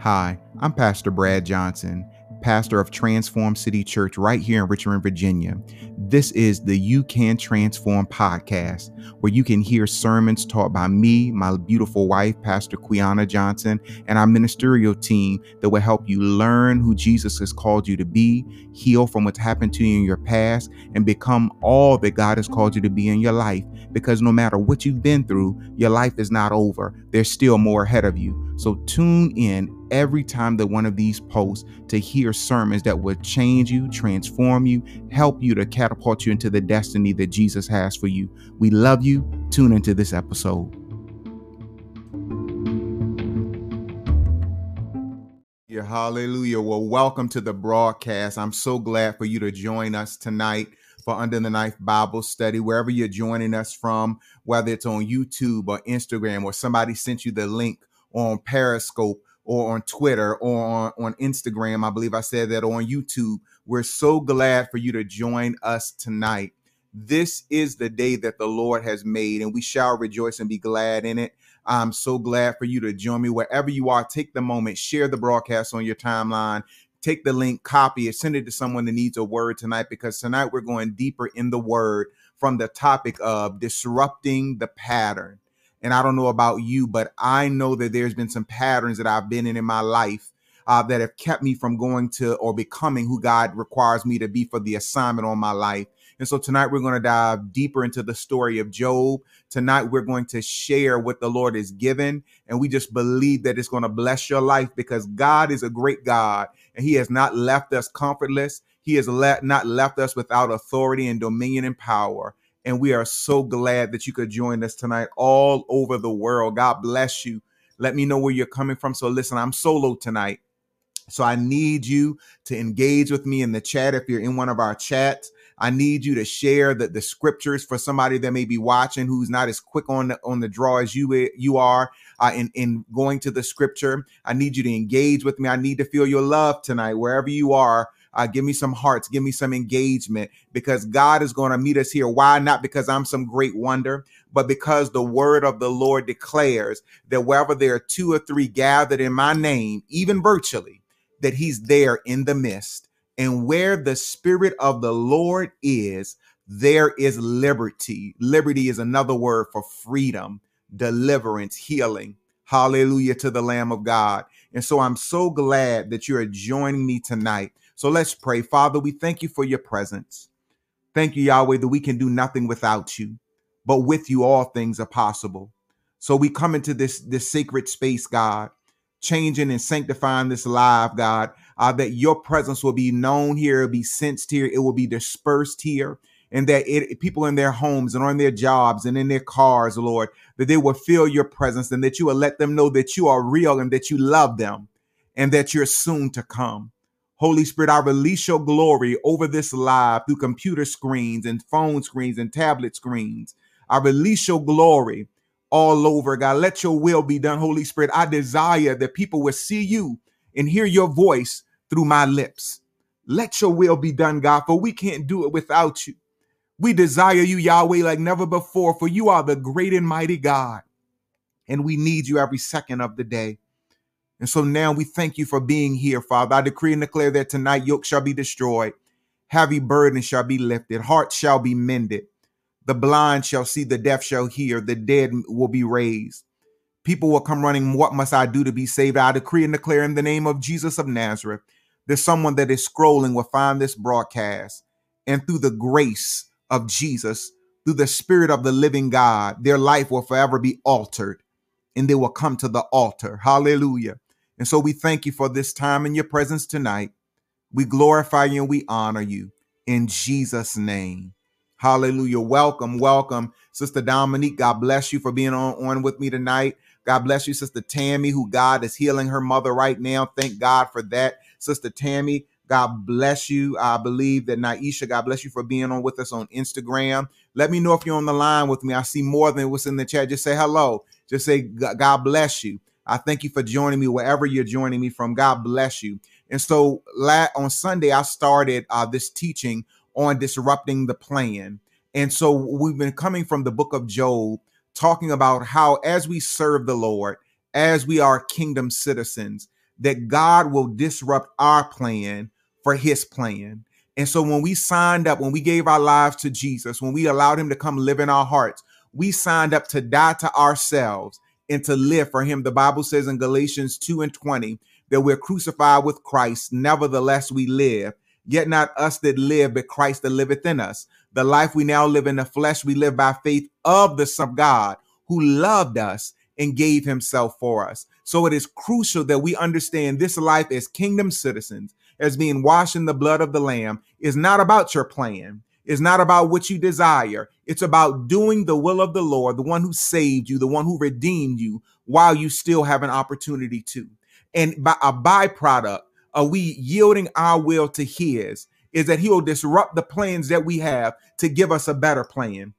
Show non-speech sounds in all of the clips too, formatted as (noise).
Hi, I'm Pastor Brad Johnson, pastor of Transform City Church right here in Richmond, Virginia. This is the You Can Transform podcast, where you can hear sermons taught by me, my beautiful wife, Pastor Quiana Johnson, and our ministerial team that will help you learn who Jesus has called you to be, heal from what's happened to you in your past, and become all that God has called you to be in your life. Because no matter what you've been through, your life is not over. There's still more ahead of you. So tune in every time that one of these posts to hear sermons that will change you, transform you, help you to catapult you into the destiny that Jesus has for you. We love you. Tune into this episode. Yeah, hallelujah. Well, welcome to the broadcast. I'm so glad for you to join us tonight for Under the Knife Bible Study, wherever you're joining us from, whether it's on YouTube or Instagram or somebody sent you the link on Periscope or on Twitter or on, on Instagram. I believe I said that or on YouTube. We're so glad for you to join us tonight. This is the day that the Lord has made, and we shall rejoice and be glad in it. I'm so glad for you to join me wherever you are. Take the moment, share the broadcast on your timeline, take the link, copy it, send it to someone that needs a word tonight because tonight we're going deeper in the word from the topic of disrupting the pattern. And I don't know about you, but I know that there's been some patterns that I've been in in my life uh, that have kept me from going to or becoming who God requires me to be for the assignment on my life. And so tonight we're going to dive deeper into the story of Job. Tonight we're going to share what the Lord has given. And we just believe that it's going to bless your life because God is a great God and He has not left us comfortless. He has not left us without authority and dominion and power. And we are so glad that you could join us tonight all over the world. God bless you. Let me know where you're coming from. So, listen, I'm solo tonight. So, I need you to engage with me in the chat if you're in one of our chats. I need you to share the, the scriptures for somebody that may be watching who's not as quick on the, on the draw as you you are uh, in in going to the scripture. I need you to engage with me. I need to feel your love tonight wherever you are. Uh, give me some hearts, give me some engagement because God is going to meet us here. Why? Not because I'm some great wonder, but because the word of the Lord declares that wherever there are two or three gathered in my name, even virtually, that he's there in the midst. And where the spirit of the Lord is, there is liberty. Liberty is another word for freedom, deliverance, healing. Hallelujah to the Lamb of God. And so I'm so glad that you're joining me tonight so let's pray. Father, we thank you for your presence. Thank you, Yahweh, that we can do nothing without you, but with you all things are possible. So we come into this, this sacred space, God, changing and sanctifying this live, God, uh, that your presence will be known here, be sensed here, it will be dispersed here, and that it, people in their homes and on their jobs and in their cars, Lord, that they will feel your presence and that you will let them know that you are real and that you love them and that you're soon to come. Holy Spirit, I release your glory over this live through computer screens and phone screens and tablet screens. I release your glory all over, God. Let your will be done, Holy Spirit. I desire that people will see you and hear your voice through my lips. Let your will be done, God, for we can't do it without you. We desire you, Yahweh, like never before, for you are the great and mighty God, and we need you every second of the day. And so now we thank you for being here, Father. I decree and declare that tonight yoke shall be destroyed, heavy burden shall be lifted, hearts shall be mended. The blind shall see, the deaf shall hear, the dead will be raised. People will come running, What must I do to be saved? I decree and declare in the name of Jesus of Nazareth that someone that is scrolling will find this broadcast. And through the grace of Jesus, through the Spirit of the living God, their life will forever be altered and they will come to the altar. Hallelujah. And so we thank you for this time in your presence tonight. We glorify you and we honor you in Jesus' name. Hallelujah. Welcome, welcome, Sister Dominique. God bless you for being on, on with me tonight. God bless you, Sister Tammy, who God is healing her mother right now. Thank God for that. Sister Tammy, God bless you. I believe that Naisha, God bless you for being on with us on Instagram. Let me know if you're on the line with me. I see more than what's in the chat. Just say hello. Just say, God bless you. I thank you for joining me wherever you're joining me from. God bless you. And so on Sunday, I started uh, this teaching on disrupting the plan. And so we've been coming from the book of Job, talking about how as we serve the Lord, as we are kingdom citizens, that God will disrupt our plan for his plan. And so when we signed up, when we gave our lives to Jesus, when we allowed him to come live in our hearts, we signed up to die to ourselves and to live for him. The Bible says in Galatians 2 and 20 that we're crucified with Christ, nevertheless we live. Yet not us that live, but Christ that liveth in us. The life we now live in the flesh, we live by faith of the Son of God who loved us and gave himself for us. So it is crucial that we understand this life as kingdom citizens, as being washed in the blood of the Lamb, is not about your plan. It's not about what you desire. It's about doing the will of the Lord, the one who saved you, the one who redeemed you, while you still have an opportunity to. And by a byproduct of we yielding our will to His is that He will disrupt the plans that we have to give us a better plan.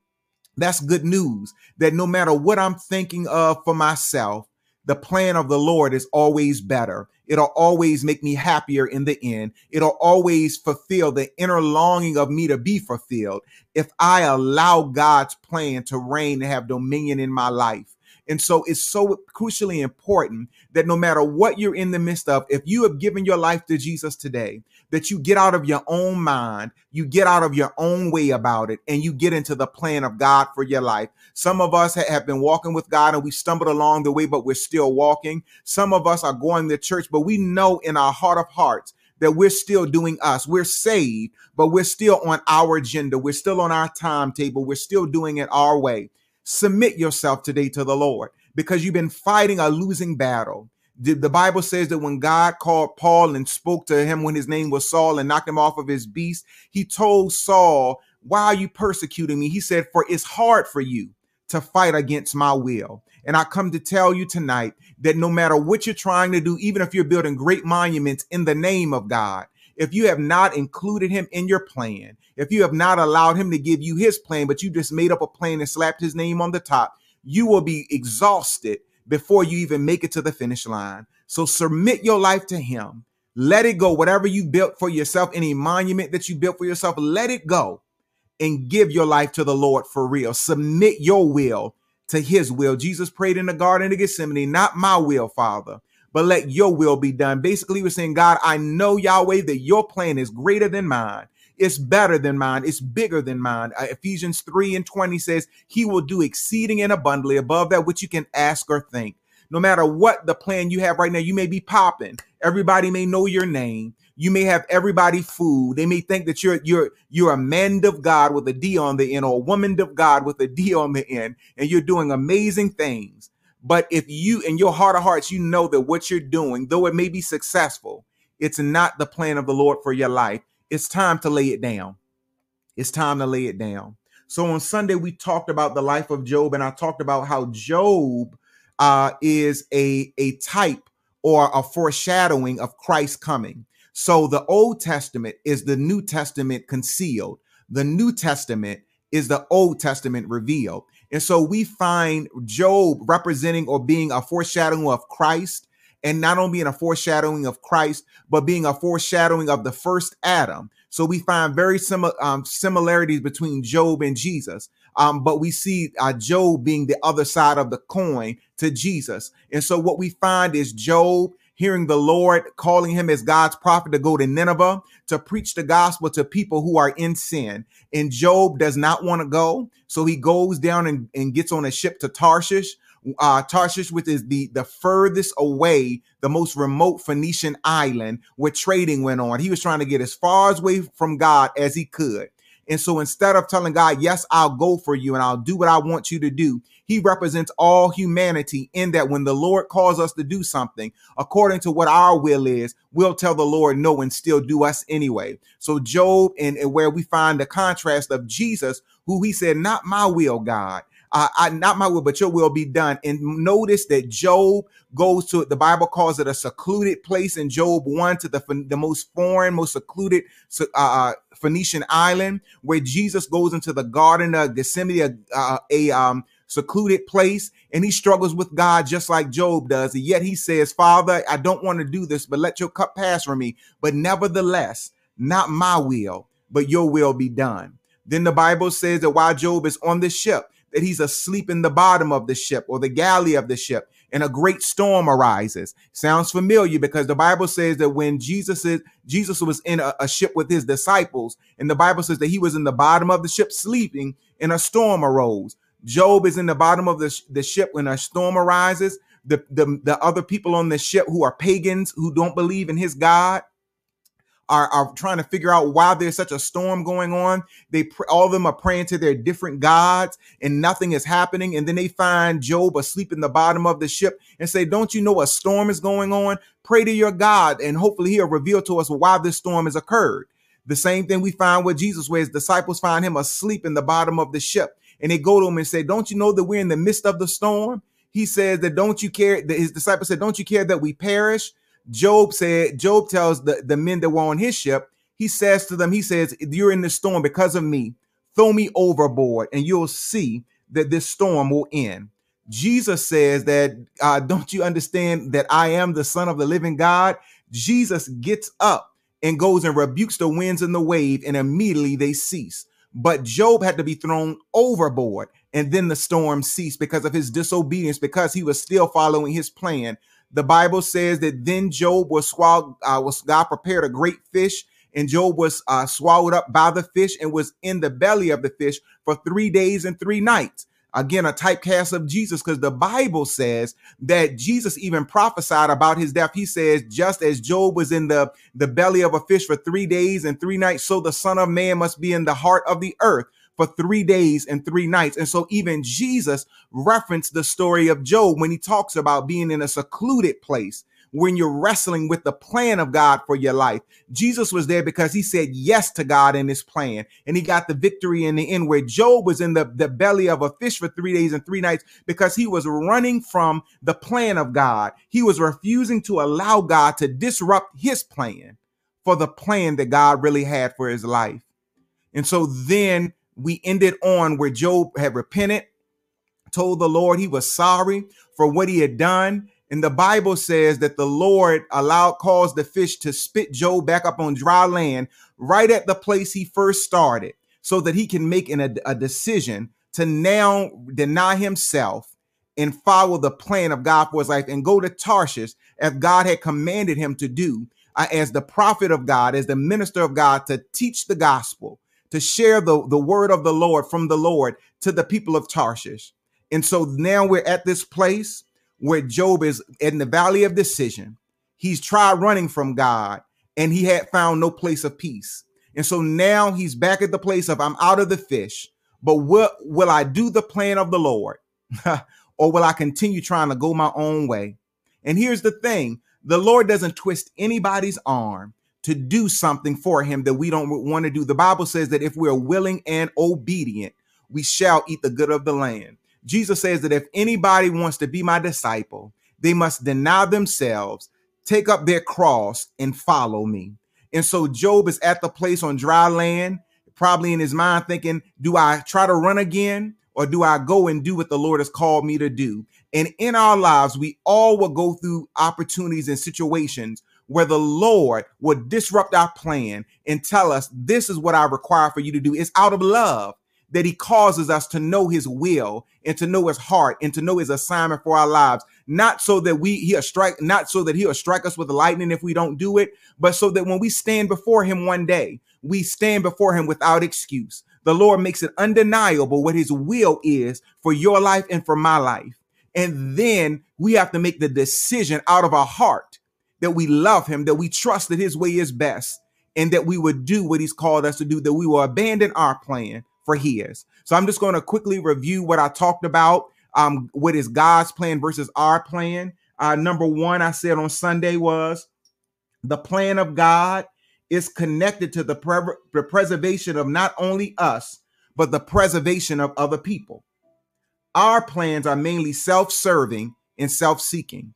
That's good news that no matter what I'm thinking of for myself, the plan of the Lord is always better. It'll always make me happier in the end. It'll always fulfill the inner longing of me to be fulfilled if I allow God's plan to reign and have dominion in my life. And so it's so crucially important that no matter what you're in the midst of, if you have given your life to Jesus today, that you get out of your own mind, you get out of your own way about it, and you get into the plan of God for your life. Some of us have been walking with God and we stumbled along the way, but we're still walking. Some of us are going to church, but we know in our heart of hearts that we're still doing us. We're saved, but we're still on our agenda. We're still on our timetable. We're still doing it our way. Submit yourself today to the Lord because you've been fighting a losing battle. The, Bible says that when God called Paul and spoke to him when his name was Saul and knocked him off of his beast, he told Saul, Why are you persecuting me? He said, For it's hard for you to fight against my will. And I come to tell you tonight that no matter what you're trying to do, even if you're building great monuments in the name of God, if you have not included him in your plan, if you have not allowed him to give you his plan, but you just made up a plan and slapped his name on the top, you will be exhausted before you even make it to the finish line. So submit your life to him. Let it go. Whatever you built for yourself, any monument that you built for yourself, let it go and give your life to the Lord for real. Submit your will to his will. Jesus prayed in the Garden of Gethsemane, not my will, Father, but let your will be done. Basically, we're saying, God, I know, Yahweh, that your plan is greater than mine. It's better than mine. It's bigger than mine. Uh, Ephesians 3 and 20 says, He will do exceeding and abundantly above that which you can ask or think. No matter what the plan you have right now, you may be popping. Everybody may know your name. You may have everybody food. They may think that you're you're you're a man of God with a D on the end or a woman of God with a D on the end, and you're doing amazing things. But if you in your heart of hearts, you know that what you're doing, though it may be successful, it's not the plan of the Lord for your life it's time to lay it down. It's time to lay it down. So on Sunday, we talked about the life of Job, and I talked about how Job uh, is a, a type or a foreshadowing of Christ coming. So the Old Testament is the New Testament concealed. The New Testament is the Old Testament revealed. And so we find Job representing or being a foreshadowing of Christ and not only being a foreshadowing of Christ, but being a foreshadowing of the first Adam. So we find very similar um, similarities between Job and Jesus. Um, but we see uh, Job being the other side of the coin to Jesus. And so what we find is Job hearing the Lord calling him as God's prophet to go to Nineveh to preach the gospel to people who are in sin. And Job does not want to go. So he goes down and, and gets on a ship to Tarshish uh, Tarshish, which is the the furthest away, the most remote Phoenician island where trading went on. He was trying to get as far away from God as he could. And so instead of telling God, yes, I'll go for you and I'll do what I want you to do, he represents all humanity in that when the Lord calls us to do something according to what our will is, we'll tell the Lord no and still do us anyway. So Job and, and where we find the contrast of Jesus, who he said, not my will, God, uh, I, not my will, but your will be done. And notice that Job goes to the Bible calls it a secluded place in Job 1 to the, the most foreign, most secluded uh, uh, Phoenician island, where Jesus goes into the Garden of Gethsemane, uh, a um, secluded place, and he struggles with God just like Job does. And yet he says, Father, I don't want to do this, but let your cup pass from me. But nevertheless, not my will, but your will be done. Then the Bible says that while Job is on the ship, that he's asleep in the bottom of the ship or the galley of the ship and a great storm arises. Sounds familiar because the Bible says that when Jesus is Jesus was in a, a, ship with his disciples, and the Bible says that he was in the bottom of the ship sleeping, and a storm arose. Job is in the bottom of the, the ship when a storm arises. The, the, the other people on the ship who are pagans who don't believe in his God are, are trying to figure out why there's such a storm going on. They all of them are praying to their different gods, and nothing is happening. And then they find Job asleep in the bottom of the ship and say, "Don't you know a storm is going on? Pray to your God, and hopefully He'll reveal to us why this storm has occurred." The same thing we find with Jesus, where his disciples find him asleep in the bottom of the ship, and they go to him and say, "Don't you know that we're in the midst of the storm?" He says that, "Don't you care?" That his disciples said, "Don't you care that we perish?" Job said, Job tells the, the men that were on his ship, he says to them, he says, You're in the storm because of me. Throw me overboard, and you'll see that this storm will end. Jesus says that, uh, (laughs) don't you understand that I am the Son of the living God? Jesus gets up and goes and rebukes the winds and the wave, and immediately they cease. But Job had to be thrown overboard, and then the storm ceased because of his disobedience, because he was still following his plan the Bible says that then Job was swallowed, uh, was God prepared a great fish, and Job was uh, swallowed up by the fish and was in the belly of the fish for three days and three nights. Again, a typecast of Jesus, because the Bible says that Jesus even prophesied about his death. He says, just as Job was in the, the belly of a fish for three days and three nights, so the Son of Man must be in the heart of the earth for three days and three nights. And so even Jesus referenced the story of Job when he talks about being in a secluded place when you're wrestling with the plan of God for your life. Jesus was there because he said yes to God in his plan and he got the victory in the end where Job was in the, the belly of a fish for three days and three nights because he was running from the plan of God. He was refusing to allow God to disrupt his plan for the plan that God really had for his life. And so then we ended on where Job had repented, told the Lord he was sorry for what he had done. And the Bible says that the Lord allowed, caused the fish to spit Job back up on dry land right at the place he first started so that he can make an, a, a decision to now deny himself and follow the plan of God for his life and go to Tarshish as God had commanded him to do uh, as the prophet of God, as the minister of God to teach the gospel to share the, the word of the Lord from the Lord to the people of Tarshish. And so now we're at this place where Job is in the valley of decision. He's tried running from God and he had found no place of peace. And so now he's back at the place of I'm out of the fish, but what will I do the plan of the Lord? (laughs) or will I continue trying to go my own way? And here's the thing the Lord doesn't twist anybody's arm to do something for him that we don't want to do. The Bible says that if we're willing and obedient, we shall eat the good of the land. Jesus says that if anybody wants to be my disciple, they must deny themselves, take up their cross, and follow me. And so Job is at the place on dry land, probably in his mind thinking, Do I try to run again? Or do I go and do what the Lord has called me to do? And in our lives, we all will go through opportunities and situations where the Lord would disrupt our plan and tell us, This is what I require for you to do. It's out of love that He causes us to know His will and to know His heart and to know His assignment for our lives. Not so that we He'll strike, not so that He'll strike us with lightning if we don't do it, but so that when we stand before Him one day, we stand before Him without excuse. The Lord makes it undeniable what His will is for your life and for my life. And then we have to make the decision out of our heart that we love him, that we trust that his way is best, and that we would do what he's called us to do, that we will abandon our plan for his. So I'm just going to quickly review what I talked about. Um, what is God's plan versus our plan? Uh, number one, I said on Sunday was the plan of God is connected to the, pre- the preservation of not only us, but the preservation of other people. Our plans are mainly self serving and self seeking.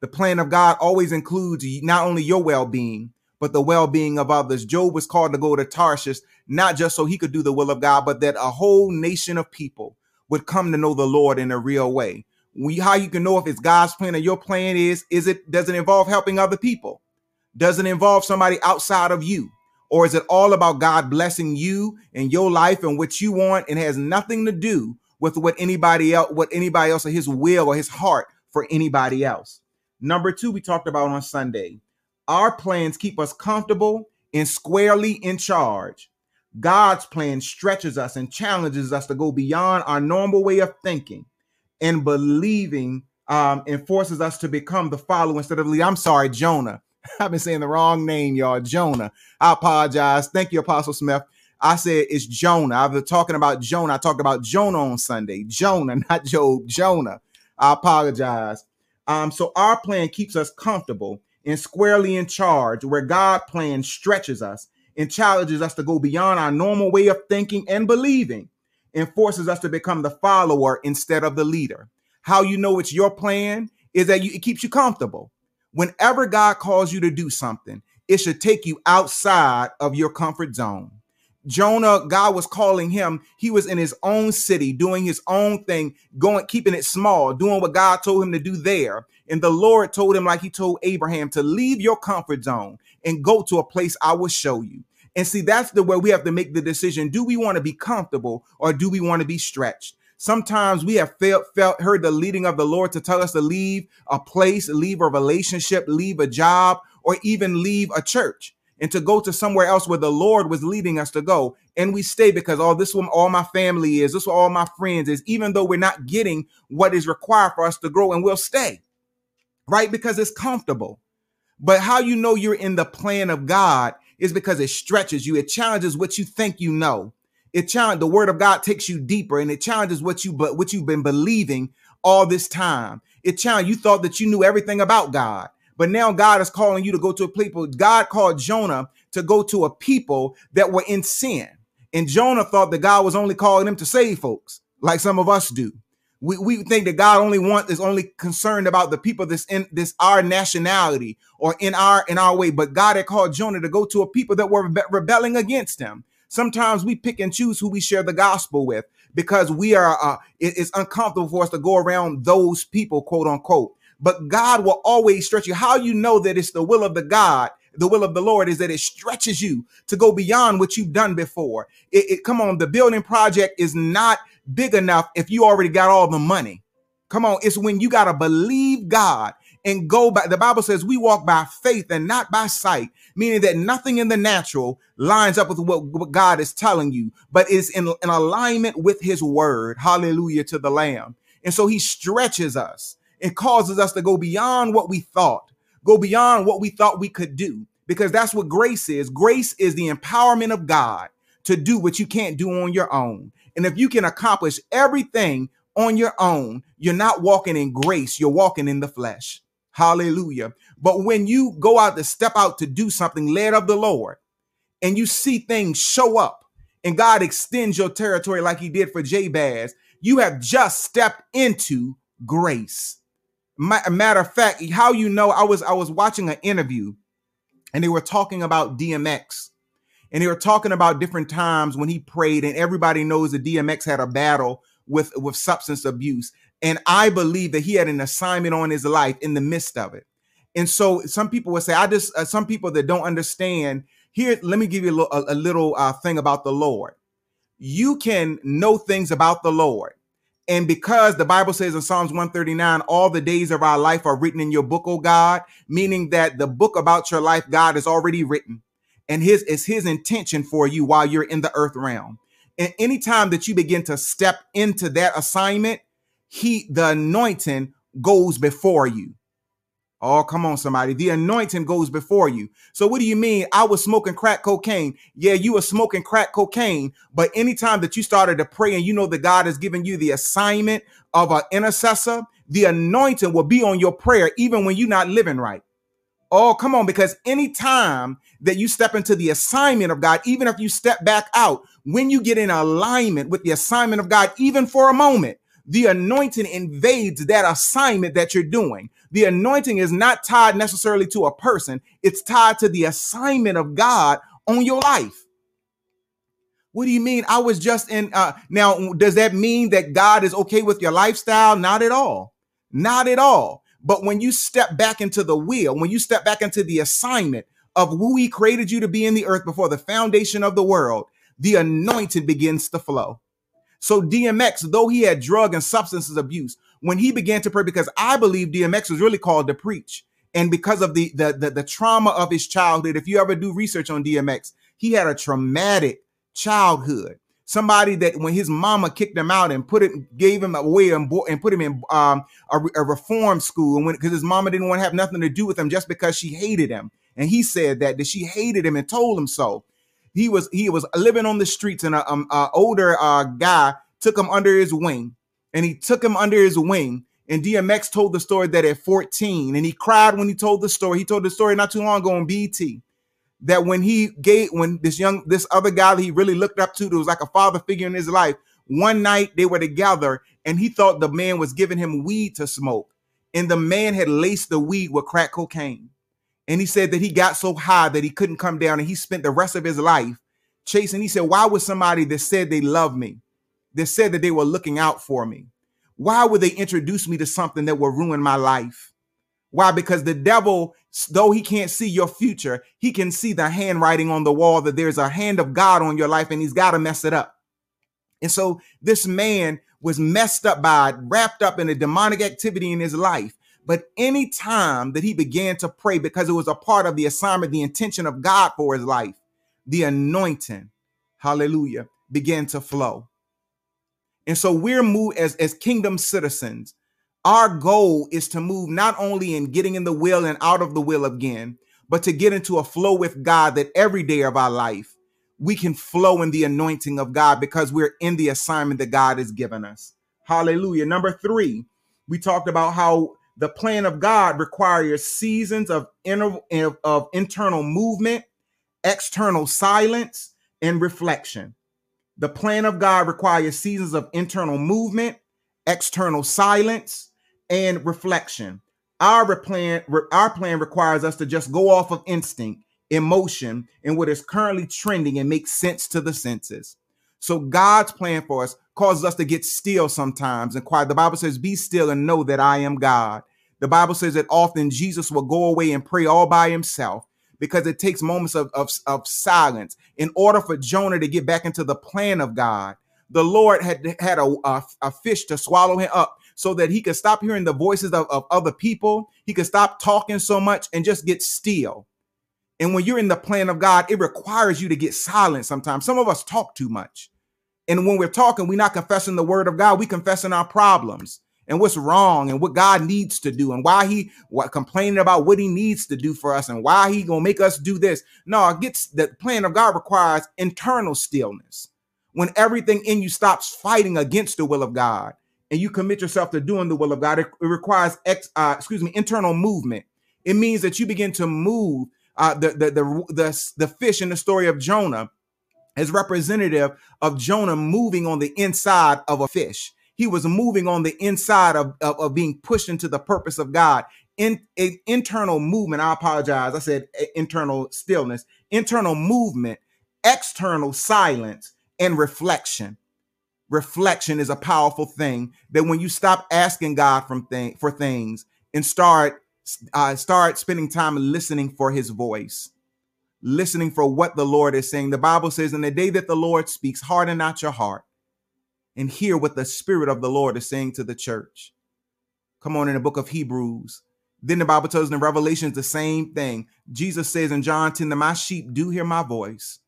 The plan of God always includes not only your well being, but the well being of others. Job was called to go to Tarshish, not just so he could do the will of God, but that a whole nation of people would come to know the Lord in a real way. We, how you can know if it's God's plan or your plan is, is it does it involve helping other people? Does it involve somebody outside of you? Or is it all about God blessing you and your life and what you want and has nothing to do with what anybody else, what anybody else or his will or his heart for anybody else. Number two, we talked about on Sunday. Our plans keep us comfortable and squarely in charge. God's plan stretches us and challenges us to go beyond our normal way of thinking and believing um, and forces us to become the follower instead of lead. I'm sorry, Jonah. (laughs) I've been saying the wrong name, y'all. Jonah. I apologize. Thank you, Apostle Smith. I said it's Jonah. I've been talking about Jonah. I talked about Jonah on Sunday. Jonah, (laughs) not Job. Jonah. I apologize. Um, so our plan keeps us comfortable and squarely in charge, where God plan stretches us and challenges us to go beyond our normal way of thinking and believing and forces us to become the follower instead of the leader. How you know it's your plan is that you, it keeps you comfortable. Whenever God calls you to do something, it should take you outside of your comfort zone. Jonah, God was calling him. He was in his own city, doing his own thing, going, keeping it small, doing what God told him to do there. And the Lord told him, like he told Abraham, to leave your comfort zone and go to a place I will show you. And see, that's the way we have to make the decision. Do we want to be comfortable or do we want to be stretched? Sometimes we have felt, felt, heard the leading of the Lord to tell us to leave a place, leave a relationship, leave a job, or even leave a church and to go to somewhere else where the Lord was leading us to go. And we stay because all oh, this one, all my family is, this is all my friends is, even though we're not getting what is required for us to grow, and we'll stay, right? Because it's comfortable. But how you know you're in the plan of God is because it stretches you, it challenges what you think you know. It challenge the word of God takes you deeper and it challenges what you but what you've been believing all this time. It challenge you thought that you knew everything about God. But now God is calling you to go to a people. God called Jonah to go to a people that were in sin. And Jonah thought that God was only calling him to save folks, like some of us do. We, we think that God only wants is only concerned about the people that's in this our nationality or in our in our way. But God had called Jonah to go to a people that were rebe- rebelling against him. Sometimes we pick and choose who we share the gospel with because we are uh, it, it's uncomfortable for us to go around those people, quote unquote but God will always stretch you. How you know that it's the will of the God, the will of the Lord is that it stretches you to go beyond what you've done before. It, it come on, the building project is not big enough if you already got all the money. Come on, it's when you got to believe God and go by. The Bible says we walk by faith and not by sight, meaning that nothing in the natural lines up with what, what God is telling you, but is in, in alignment with his word. Hallelujah to the Lamb. And so he stretches us it causes us to go beyond what we thought, go beyond what we thought we could do, because that's what grace is. Grace is the empowerment of God to do what you can't do on your own. And if you can accomplish everything on your own, you're not walking in grace, you're walking in the flesh. Hallelujah. But when you go out to step out to do something led of the Lord, and you see things show up, and God extends your territory like he did for Jabez, you have just stepped into grace matter of fact, how you know I was I was watching an interview and they were talking about DMX and they were talking about different times when he prayed and everybody knows that DMX had a battle with with substance abuse and I believe that he had an assignment on his life in the midst of it. And so some people would say I just uh, some people that don't understand here let me give you a little, a, a little uh, thing about the Lord. You can know things about the Lord and because the Bible says in Psalms 139, all the days of our life are written in your book, O God, meaning that the book about your life, God has already written. And his is his intention for you while you're in the earth realm. And anytime that you begin to step into that assignment, he the anointing goes before you. Oh, come on, somebody. The anointing goes before you. So, what do you mean? I was smoking crack cocaine. Yeah, you were smoking crack cocaine. But anytime that you started to pray and you know that God has given you the assignment of an intercessor, the anointing will be on your prayer, even when you're not living right. Oh, come on, because anytime that you step into the assignment of God, even if you step back out, when you get in alignment with the assignment of God, even for a moment, the anointing invades that assignment that you're doing. The anointing is not tied necessarily to a person, it's tied to the assignment of God on your life. What do you mean? I was just in. Uh, now, does that mean that God is okay with your lifestyle? Not at all. Not at all. But when you step back into the wheel, when you step back into the assignment of who He created you to be in the earth before the foundation of the world, the anointing begins to flow. So DMX, though he had drug and substances abuse, when he began to pray, because I believe DMX was really called to preach. And because of the, the the the, trauma of his childhood, if you ever do research on DMX, he had a traumatic childhood. Somebody that when his mama kicked him out and put it, gave him away and, and put him in um, a, a reform school, and when because his mama didn't want to have nothing to do with him just because she hated him, and he said that that she hated him and told him so. He was he was living on the streets, and a, um, older uh, guy took him under his wing, and he took him under his wing. And DMX told the story that at 14, and he cried when he told the story. He told the story not too long ago on BT that when he gave when this young this other guy that he really looked up to that was like a father figure in his life one night they were together and he thought the man was giving him weed to smoke and the man had laced the weed with crack cocaine and he said that he got so high that he couldn't come down and he spent the rest of his life chasing he said why would somebody that said they love me that said that they were looking out for me why would they introduce me to something that will ruin my life why? Because the devil, though he can't see your future, he can see the handwriting on the wall that there's a hand of God on your life and he's got to mess it up. And so this man was messed up by, wrapped up in a demonic activity in his life. But any time that he began to pray, because it was a part of the assignment, the intention of God for his life, the anointing, hallelujah, began to flow. And so we're moved as, as kingdom citizens our goal is to move not only in getting in the will and out of the will again, but to get into a flow with God that every day of our life we can flow in the anointing of God because we're in the assignment that God has given us. Hallelujah. Number three, we talked about how the plan of God requires seasons of, inter- of internal movement, external silence, and reflection. The plan of God requires seasons of internal movement, external silence, and reflection. Our plan, our plan requires us to just go off of instinct, emotion, and what is currently trending and make sense to the senses. So God's plan for us causes us to get still sometimes and quiet. The Bible says, "Be still and know that I am God." The Bible says that often Jesus will go away and pray all by himself because it takes moments of, of, of silence in order for Jonah to get back into the plan of God. The Lord had had a, a, a fish to swallow him up so that he could stop hearing the voices of, of other people. He could stop talking so much and just get still. And when you're in the plan of God, it requires you to get silent sometimes. Some of us talk too much. And when we're talking, we're not confessing the word of God, we confessing our problems and what's wrong and what God needs to do and why he what complaining about what he needs to do for us and why he gonna make us do this. No, it gets the plan of God requires internal stillness. When everything in you stops fighting against the will of God and you commit yourself to doing the will of God, it, it requires ex, uh, excuse me, internal movement. It means that you begin to move uh, the, the, the the the fish in the story of Jonah is representative of Jonah moving on the inside of a fish. He was moving on the inside of, of, of being pushed into the purpose of God. In, in internal movement, I apologize. I said internal stillness, internal movement, external silence, and reflection reflection is a powerful thing that when you stop asking God from thing, for things and start uh, start spending time listening for his voice, listening for what the Lord is saying. The Bible says, in the day that the Lord speaks, harden not your heart and hear what the Spirit of the Lord is saying to the church. Come on, in the book of Hebrews. Then the Bible tells in Revelations the same thing. Jesus says in John 10 that my sheep do hear my voice,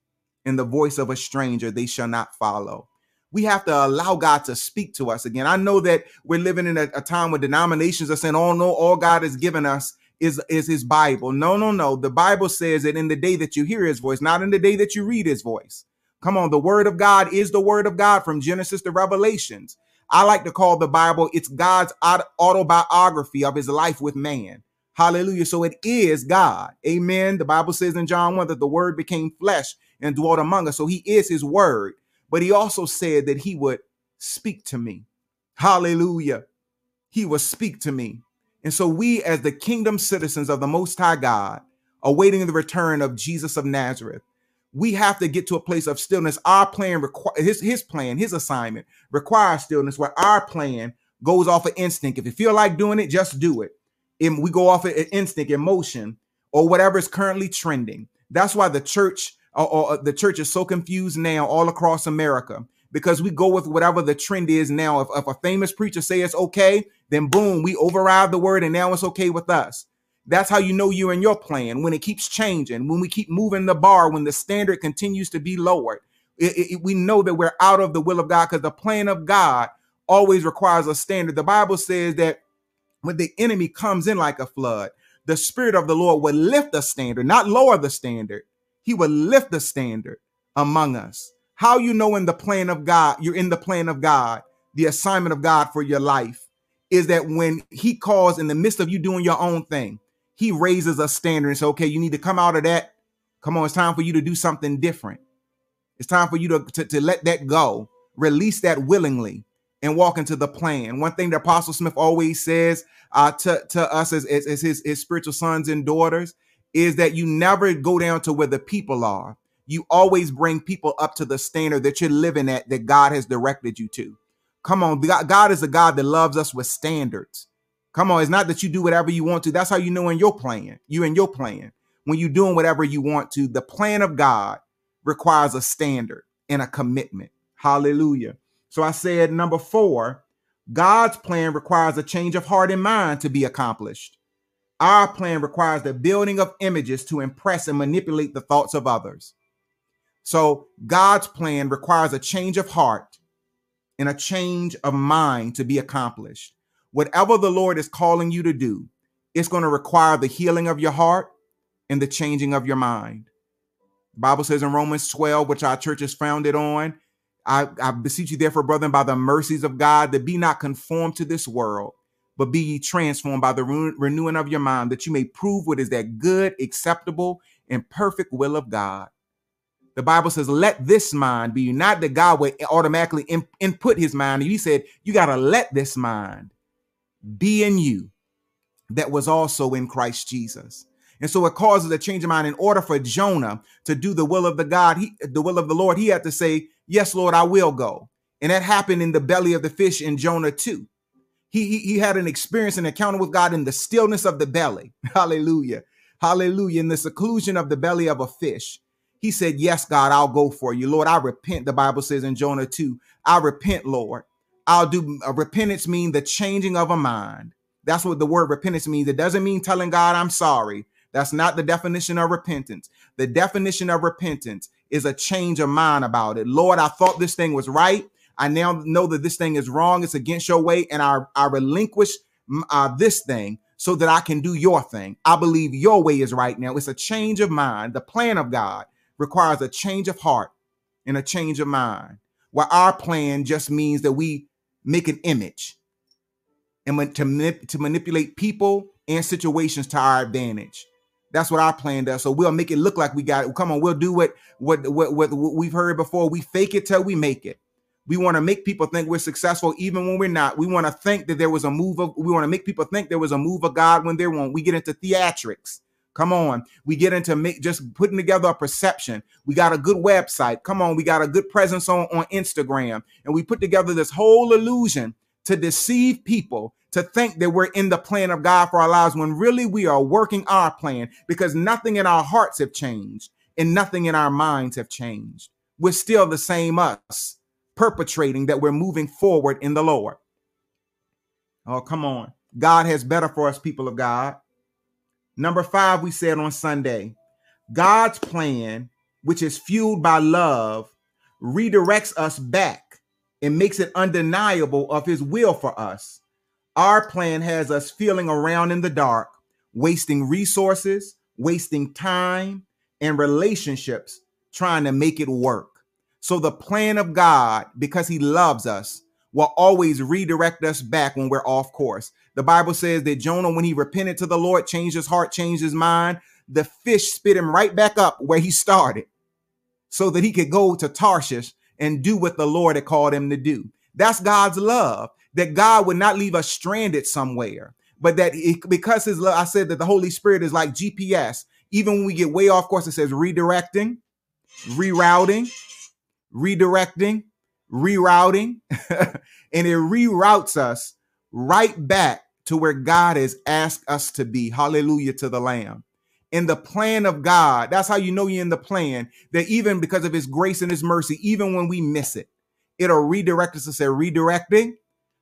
and the voice of a stranger they shall not follow we have to allow God to speak to us again. I know that we're living in a, a, time where denominations are saying, "Oh no, all God has given us is is His Bible." No, no, no. The Bible says that in the day that you hear His voice, not in the day that you read His voice. Come on, the Word of God is the Word of God from Genesis to Revelations. I like to call the Bible it's God's autobiography of His life with man. Hallelujah. So it is God. Amen. The Bible says in John 1 that the Word became flesh and dwelt among us. So He is His Word but he also said that he would speak to me. Hallelujah. He will speak to me. And so we, as the kingdom citizens of the Most High God, awaiting the return of Jesus of Nazareth, we have to get to a place of stillness. Our plan, requ- his, his plan, his assignment requires stillness, where our plan goes off of instinct. If you feel like doing it, just do it. And we go off of instinct, emotion, or whatever is currently trending. That's why the church or, or uh, the church is so confused now all across America because we go with whatever the trend is now. If, if a famous preacher say it's okay, then boom, we override the word and now it's okay with us. That's how you know you're in your plan when it keeps changing, when we keep moving the bar, when the standard continues to be lowered. It, it, we know that we're out of the will of God because the plan of God always requires a standard. The Bible says that when the enemy comes in like a flood, the Spirit of the Lord will lift the standard, not lower the standard. He will lift the standard among us. How you know in the plan of God, you're in the plan of God, the assignment of God for your life is that when He calls in the midst of you doing your own thing, He raises a standard and says, okay, you need to come out of that. Come on, it's time for you to do something different. It's time for you to, to, to let that go, release that willingly, and walk into the plan. One thing that Apostle Smith always says uh, to, to us as, as, as his, his spiritual sons and daughters is that you never go down to where the people are. You always bring people up to the standard that you're living at that God has directed you to. Come on, God is a God that loves us with standards. Come on, it's not that you do whatever you want to. That's how you know in your plan. You in your plan. When you're doing whatever you want to, the plan of God requires a standard and a commitment. Hallelujah. So I said number four, God's plan requires a change of heart and mind to be accomplished. Our plan requires the building of images to impress and manipulate the thoughts of others. So God's plan requires a change of heart and a change of mind to be accomplished. Whatever the Lord is calling you to do, it's going to require the healing of your heart and the changing of your mind. The Bible says in Romans 12, which our church is founded on, I, I beseech you, therefore, brethren, by the mercies of God, that be not conformed to this world, but be ye transformed by the re- renewing of your mind, that you may prove what is that good, acceptable, and perfect will of God. The Bible says, let this mind be not that God would automatically in, input his mind. He said, you got to let this mind be in you that was also in Christ Jesus. And so it causes a change of mind. In order for Jonah to do the will of the God, he, the will of the Lord, he had to say, Yes, Lord, I will go. And that happened in the belly of the fish in Jonah 2. He, he, he had an experience, an encounter with God in the stillness of the belly. (laughs) Hallelujah. Hallelujah. In the seclusion of the belly of a fish. He said, Yes, God, I'll go for you. Lord, I repent. The Bible says in Jonah 2, I repent, Lord. I'll do a repentance mean the changing of a mind. That's what the word repentance means. It doesn't mean telling God I'm sorry. That's not the definition of repentance. The definition of repentance is a change of mind about it. Lord, I thought this thing was right. I now know that this thing is wrong. It's against your way. And I, I relinquish uh, this thing so that I can do your thing. I believe your way is right now. It's a change of mind. The plan of God requires a change of heart and a change of mind. While our plan just means that we make an image and to, manip- to manipulate people and situations to our advantage. That's what our plan does. So we'll make it look like we got it. Come on, we'll do what what what, what, what we've heard before. We fake it till we make it. We want to make people think we're successful even when we're not. We want to think that there was a move of we want to make people think there was a move of God when there won't. We get into theatrics. Come on. We get into make, just putting together a perception. We got a good website. Come on. We got a good presence on, on Instagram. And we put together this whole illusion to deceive people to think that we're in the plan of God for our lives when really we are working our plan because nothing in our hearts have changed and nothing in our minds have changed. We're still the same us, perpetrating that we're moving forward in the Lord. Oh, come on. God has better for us, people of God. Number five, we said on Sunday, God's plan, which is fueled by love, redirects us back and makes it undeniable of his will for us. Our plan has us feeling around in the dark, wasting resources, wasting time and relationships trying to make it work. So the plan of God, because he loves us, will always redirect us back when we're off course. The Bible says that Jonah, when he repented to the Lord, changed his heart, changed his mind, the fish spit him right back up where he started so that he could go to Tarshish and do what the Lord had called him to do. That's God's love that God would not leave us stranded somewhere, but that it, because his love, I said that the Holy Spirit is like GPS. Even when we get way off course, it says redirecting, rerouting, redirecting, rerouting, (laughs) and it reroutes us right back to where God has asked us to be. Hallelujah to the Lamb. In the plan of God, that's how you know you're in the plan, that even because of his grace and his mercy, even when we miss it, it'll redirect us to say redirecting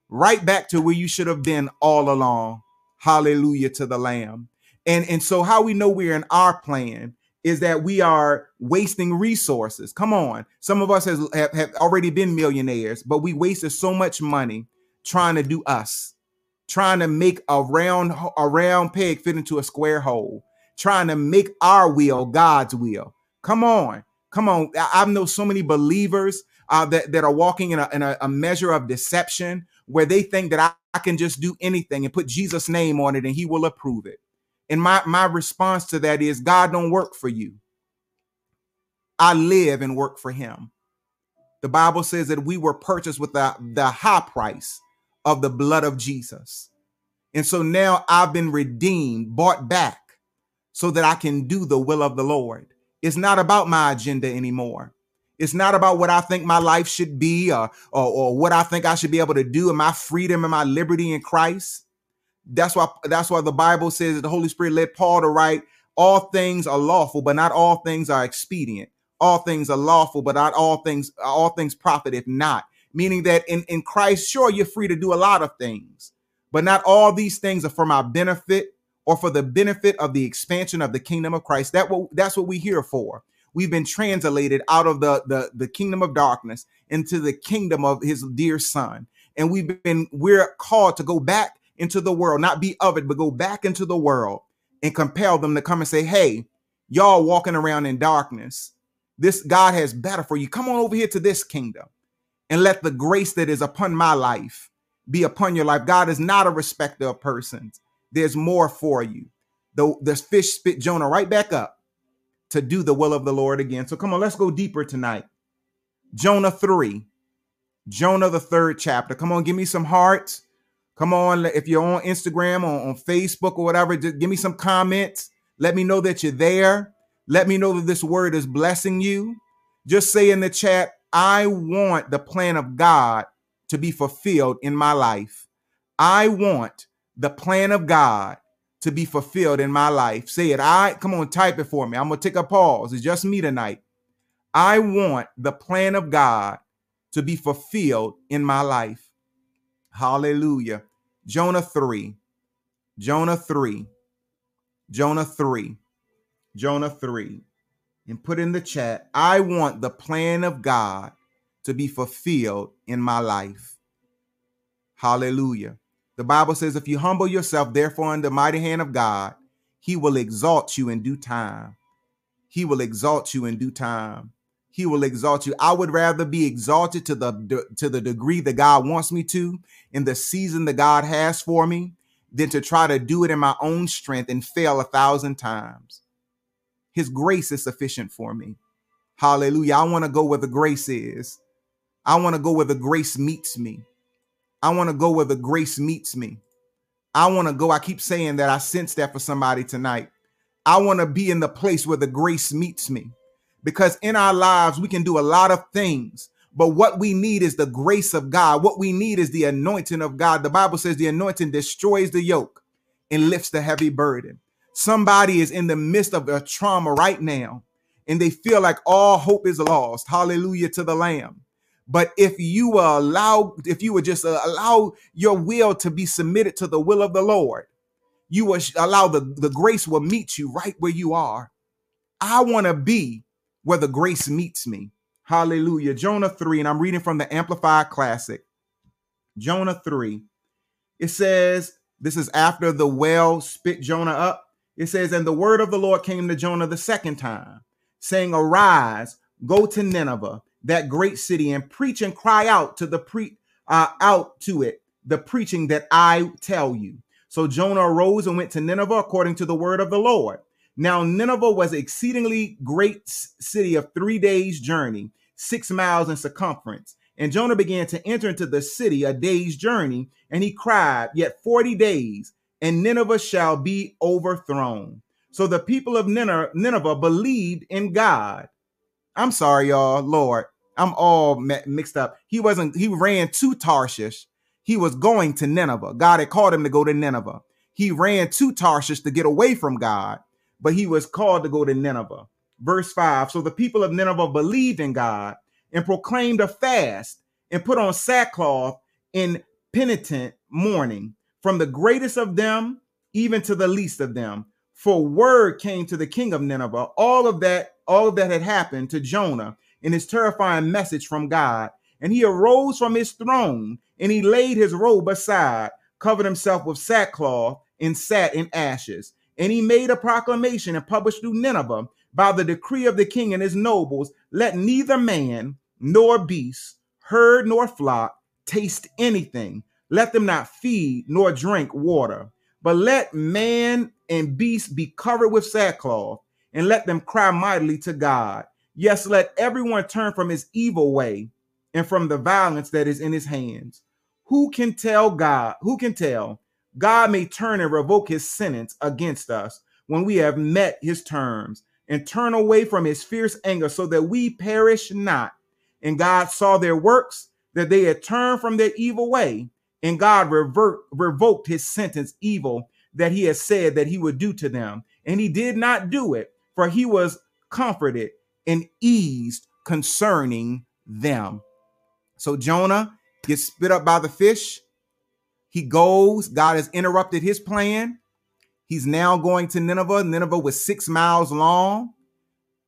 right back to where you should have been all along. Hallelujah to the Lamb. And, and so how we know we're in our plan is that we are wasting resources. Come on. Some of us has, have, have already been millionaires, but we wasted so much money trying to do us, trying to make a round a round peg fit into a square hole, trying to make our will God's will. Come on. Come on. I, I know so many believers uh, that, that are walking in, a, in a, a measure of deception where they think that I, I can just do anything and put Jesus' name on it and he will approve it. And my, my response to that is God don't work for you. I live and work for him. The Bible says that we were purchased with the, the high price of the blood of Jesus. And so now I've been redeemed, bought back, so that I can do the will of the Lord. It's not about my agenda anymore. It's not about what I think my life should be or, or, or what I think I should be able to do and my freedom and my liberty in Christ. That's why that's why the Bible says that the Holy Spirit led Paul to write, all things are lawful, but not all things are expedient. All things are lawful, but not all things, all things profit if not. Meaning that in, in Christ, sure, you're free to do a lot of things, but not all these things are for my benefit or for the benefit of the expansion of the kingdom of Christ. That that's what we're here for. We've been translated out of the, the, the kingdom of darkness into the kingdom of his dear son. And we've been, we're called to go back into the world, not be of it, but go back into the world and compel them to come and say, Hey, y'all walking around in darkness. This God has better for you. Come on over here to this kingdom and let the grace that is upon my life be upon your life. God is not a respecter of persons. There's more for you. The, the fish spit Jonah right back up to do the will of the Lord again. So come on, let's go deeper tonight. Jonah 3. Jonah, the third chapter. Come on, give me some hearts. Come on, if you're on Instagram or on Facebook or whatever, just give me some comments. Let me know that you're there. Let me know that this word is blessing you. Just say in the chat, I want the plan of God to be fulfilled in my life. I want the plan of God to be fulfilled in my life. Say it. I come on, type it for me. I'm gonna take a pause. It's just me tonight. I want the plan of God to be fulfilled in my life. Hallelujah. Jonah 3. Jonah 3. Jonah 3. Jonah 3. And put in the chat, I want the plan of God to be fulfilled in my life. Hallelujah. The Bible says, if you humble yourself, therefore, in the mighty hand of God, he will exalt you in due time. He will exalt you in due time he will exalt you. I would rather be exalted to the to the degree that God wants me to in the season that God has for me than to try to do it in my own strength and fail a thousand times. His grace is sufficient for me. Hallelujah. I want to go where the grace is. I want to go where the grace meets me. I want to go where the grace meets me. I want to go. I keep saying that. I sense that for somebody tonight. I want to be in the place where the grace meets me because in our lives we can do a lot of things but what we need is the grace of God. What we need is the anointing of God. The Bible says the anointing destroys the yoke and lifts the heavy burden. Somebody is in the midst of a trauma right now and they feel like all hope is lost. Hallelujah to the Lamb. But if you will allow, if you would just uh, allow your will to be submitted to the will of the Lord, you will allow the, the grace will meet you right where you are. I want to be where the grace meets me. Hallelujah. Jonah 3, and I'm reading from the Amplified Classic. Jonah 3. It says, this is after the well spit Jonah up. It says, and the word of the Lord came to Jonah the second time, saying, Arise, go to Nineveh, that great city, and preach and cry out to the pre uh, out to it, the preaching that I tell you. So Jonah arose and went to Nineveh according to the word of the Lord. Now Nineveh was an exceedingly great city of three days' journey, six miles in circumference. And Jonah began to enter into the city a day's journey, and he cried, Yet 40 days, and Nineveh shall be overthrown. So the people of Nineveh believed in God. I'm sorry, y'all, Lord. I'm all mixed up. He wasn't, he ran to Tarshish. He was going to Nineveh. God had called him to go to Nineveh. He ran to Tarshish to get away from God but he was called to go to Nineveh. Verse 5 So the people of Nineveh believed in God and proclaimed a fast and put on sackcloth in penitent mourning, from the greatest of them even to the least of them. For word came to the king of Nineveh, all of that, all of that had happened to Jonah in his terrifying message from God. And he arose from his throne and he laid his robe aside, covered himself with sackcloth, and sat in ashes. And he made a proclamation and published through Nineveh by the decree of the king and his nobles let neither man nor beast, herd nor flock taste anything. Let them not feed nor drink water, but let man and beast be covered with sackcloth, and let them cry mightily to God. Yes, let everyone turn from his evil way and from the violence that is in his hands. Who can tell God? Who can tell? God may turn and revoke his sentence against us when we have met his terms and turn away from his fierce anger so that we perish not. And God saw their works, that they had turned from their evil way, and God revert, revoked his sentence evil that he had said that he would do to them. And he did not do it, for he was comforted and eased concerning them. So Jonah gets spit up by the fish. He goes, God has interrupted his plan. He's now going to Nineveh. Nineveh was six miles long.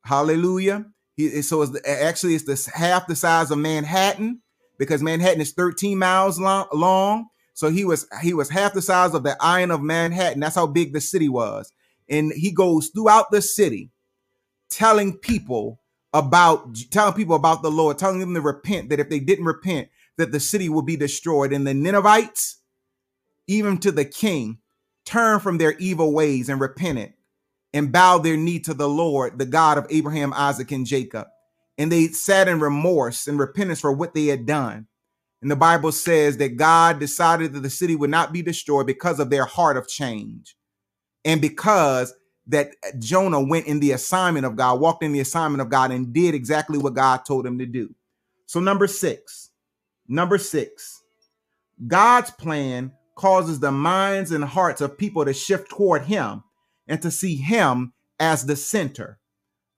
Hallelujah. He, so it's actually it's the half the size of Manhattan because Manhattan is 13 miles long, long. So he was he was half the size of the iron of Manhattan. That's how big the city was. And he goes throughout the city telling people about telling people about the Lord, telling them to repent, that if they didn't repent, that the city will be destroyed. And the Ninevites, even to the king, turn from their evil ways and repented and bowed their knee to the Lord, the God of Abraham, Isaac, and Jacob. And they sat in remorse and repentance for what they had done. And the Bible says that God decided that the city would not be destroyed because of their heart of change. And because that Jonah went in the assignment of God, walked in the assignment of God, and did exactly what God told him to do. So, number six, number six, God's plan causes the minds and hearts of people to shift toward Him and to see Him as the center.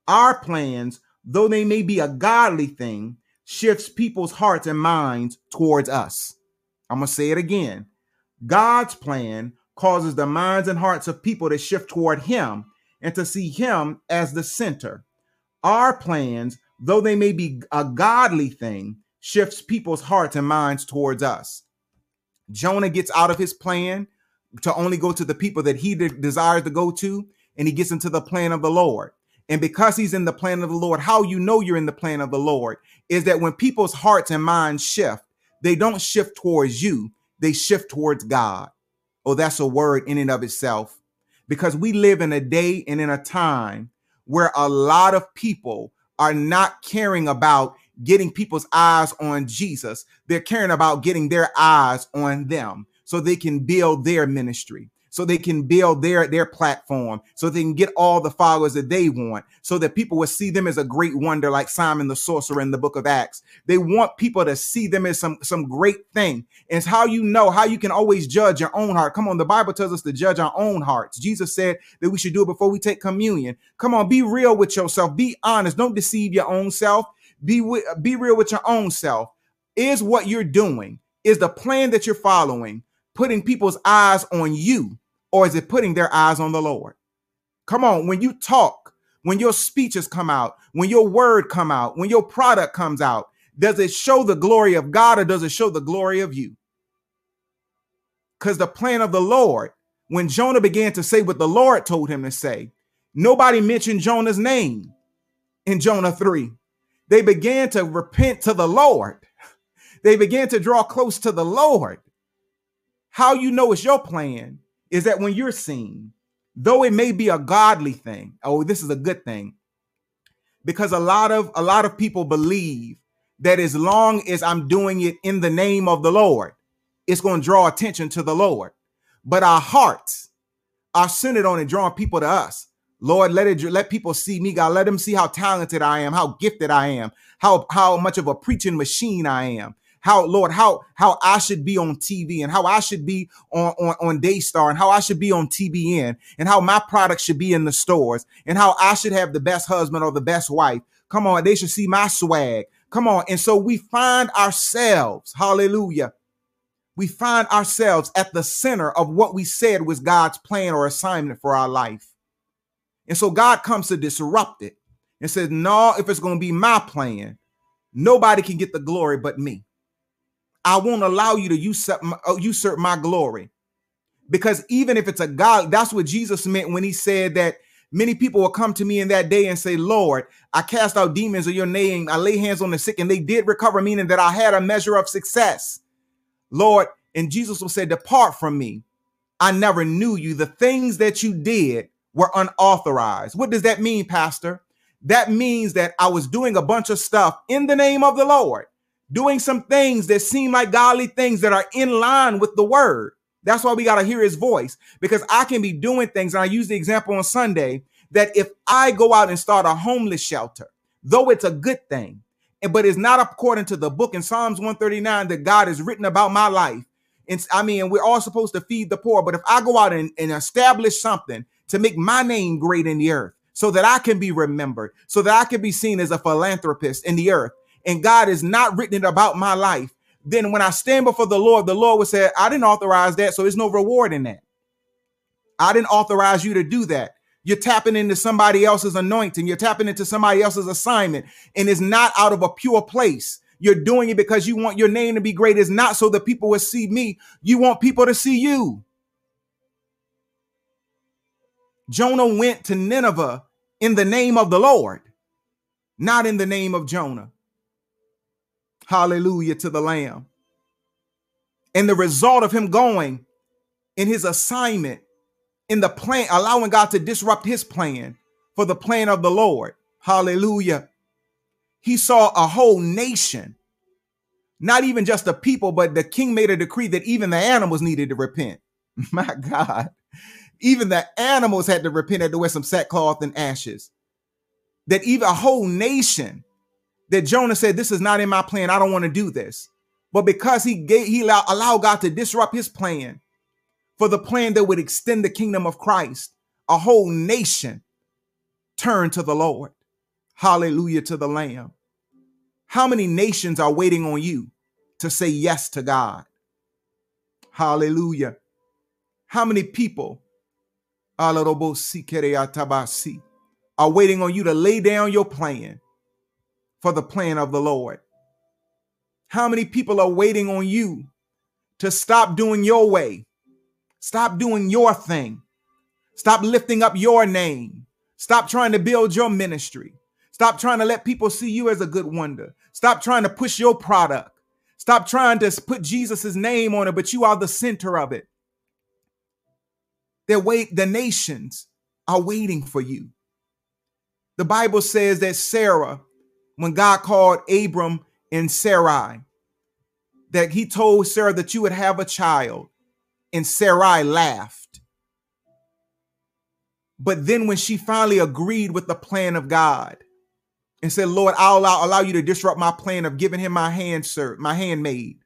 Our plans, though they may be a godly thing, shifts people's hearts and minds towards us. I'm going to say it again. God's plan causes the minds and hearts of people to shift toward Him and to see Him as the center. Our plans, though they may be a godly thing, shifts people's hearts and minds towards us. Jonah gets out of his plan to only go to the people that he de- desires to go to, and he gets into the plan of the Lord. And because he's in the plan of the Lord, how you know you're in the plan of the Lord is that when people's hearts and minds shift, they don't shift towards you, they shift towards God. Oh, that's a word in and of itself. Because we live in a day and in a time where a lot of people are not caring about getting people's eyes on Jesus. They're caring about getting their eyes on them so they can build their ministry so they can build their their platform so they can get all the followers that they want so that people will see them as a great wonder like simon the sorcerer in the book of acts. They want people to see them as some some great thing. It's how you know how you can always judge your own heart. Come on the bible tells us to judge our own hearts. Jesus said that we should do it before we take communion. Come on be real with yourself. Be honest. Don't deceive your own self be be real with your own self. Is what you're doing, is the plan that you're following, putting people's eyes on you, or is it putting their eyes on the Lord? Come on, when you talk, when your speeches come out, when your word come out, when your product comes out, does it show the glory of God or does it show the glory of you? Because the plan of the Lord, when Jonah began to say what the Lord told him to say, nobody mentioned Jonah's name in Jonah 3 they began to repent to the Lord. They began to draw close to the Lord. How you know it's your plan is that when you're seen, though it may be a godly thing, oh, this is a good thing. Because a lot of a lot of people believe that as long as I'm doing it in the name of the Lord, it's going to draw attention to the Lord. But our hearts are centered on it, drawing people to us. Lord, let it let people see me, God. Let them see how talented I am, how gifted I am, how how much of a preaching machine I am. How, Lord, how how I should be on TV and how I should be on, on, on Daystar and how I should be on TBN and how my product should be in the stores and how I should have the best husband or the best wife. Come on, they should see my swag. Come on. And so we find ourselves, hallelujah. We find ourselves at the center of what we said was God's plan or assignment for our life. And so God comes to disrupt it and says, No, if it's going to be my plan, nobody can get the glory but me. I won't allow you to usurp my, uh, usurp my glory. Because even if it's a God, that's what Jesus meant when he said that many people will come to me in that day and say, Lord, I cast out demons in your name. I lay hands on the sick and they did recover, meaning that I had a measure of success. Lord, and Jesus will say, Depart from me. I never knew you. The things that you did were unauthorized. What does that mean, Pastor? That means that I was doing a bunch of stuff in the name of the Lord, doing some things that seem like godly things that are in line with the word. That's why we got to hear his voice because I can be doing things. And I use the example on Sunday that if I go out and start a homeless shelter, though it's a good thing, but it's not according to the book in Psalms 139 that God has written about my life. And I mean, we're all supposed to feed the poor, but if I go out and, and establish something to make my name great in the earth so that I can be remembered, so that I can be seen as a philanthropist in the earth, and God has not written it about my life, then when I stand before the Lord, the Lord would say, I didn't authorize that, so there's no reward in that. I didn't authorize you to do that. You're tapping into somebody else's anointing. You're tapping into somebody else's assignment, and it's not out of a pure place. You're doing it because you want your name to be great. It's not so that people will see me. You want people to see you. Jonah went to Nineveh in the name of the Lord, not in the name of Jonah. Hallelujah to the Lamb. And the result of him going in his assignment, in the plan, allowing God to disrupt his plan for the plan of the Lord. Hallelujah. He saw a whole nation, not even just the people, but the king made a decree that even the animals needed to repent. (laughs) My God. Even the animals had to repent, had to wear some sackcloth and ashes. That even a whole nation that Jonah said, This is not in my plan. I don't want to do this. But because he gave, he allowed, allowed God to disrupt his plan for the plan that would extend the kingdom of Christ, a whole nation turned to the Lord. Hallelujah to the Lamb. How many nations are waiting on you to say yes to God? Hallelujah. How many people are waiting on you to lay down your plan for the plan of the Lord? How many people are waiting on you to stop doing your way? Stop doing your thing. Stop lifting up your name. Stop trying to build your ministry. Stop trying to let people see you as a good wonder. Stop trying to push your product. Stop trying to put Jesus' name on it, but you are the center of it. They wait, the nations are waiting for you. The Bible says that Sarah when God called Abram and Sarai, that he told Sarah that you would have a child, and Sarai laughed. But then when she finally agreed with the plan of God and said, Lord, I'll allow, allow you to disrupt my plan of giving him my hand, sir, my handmaid.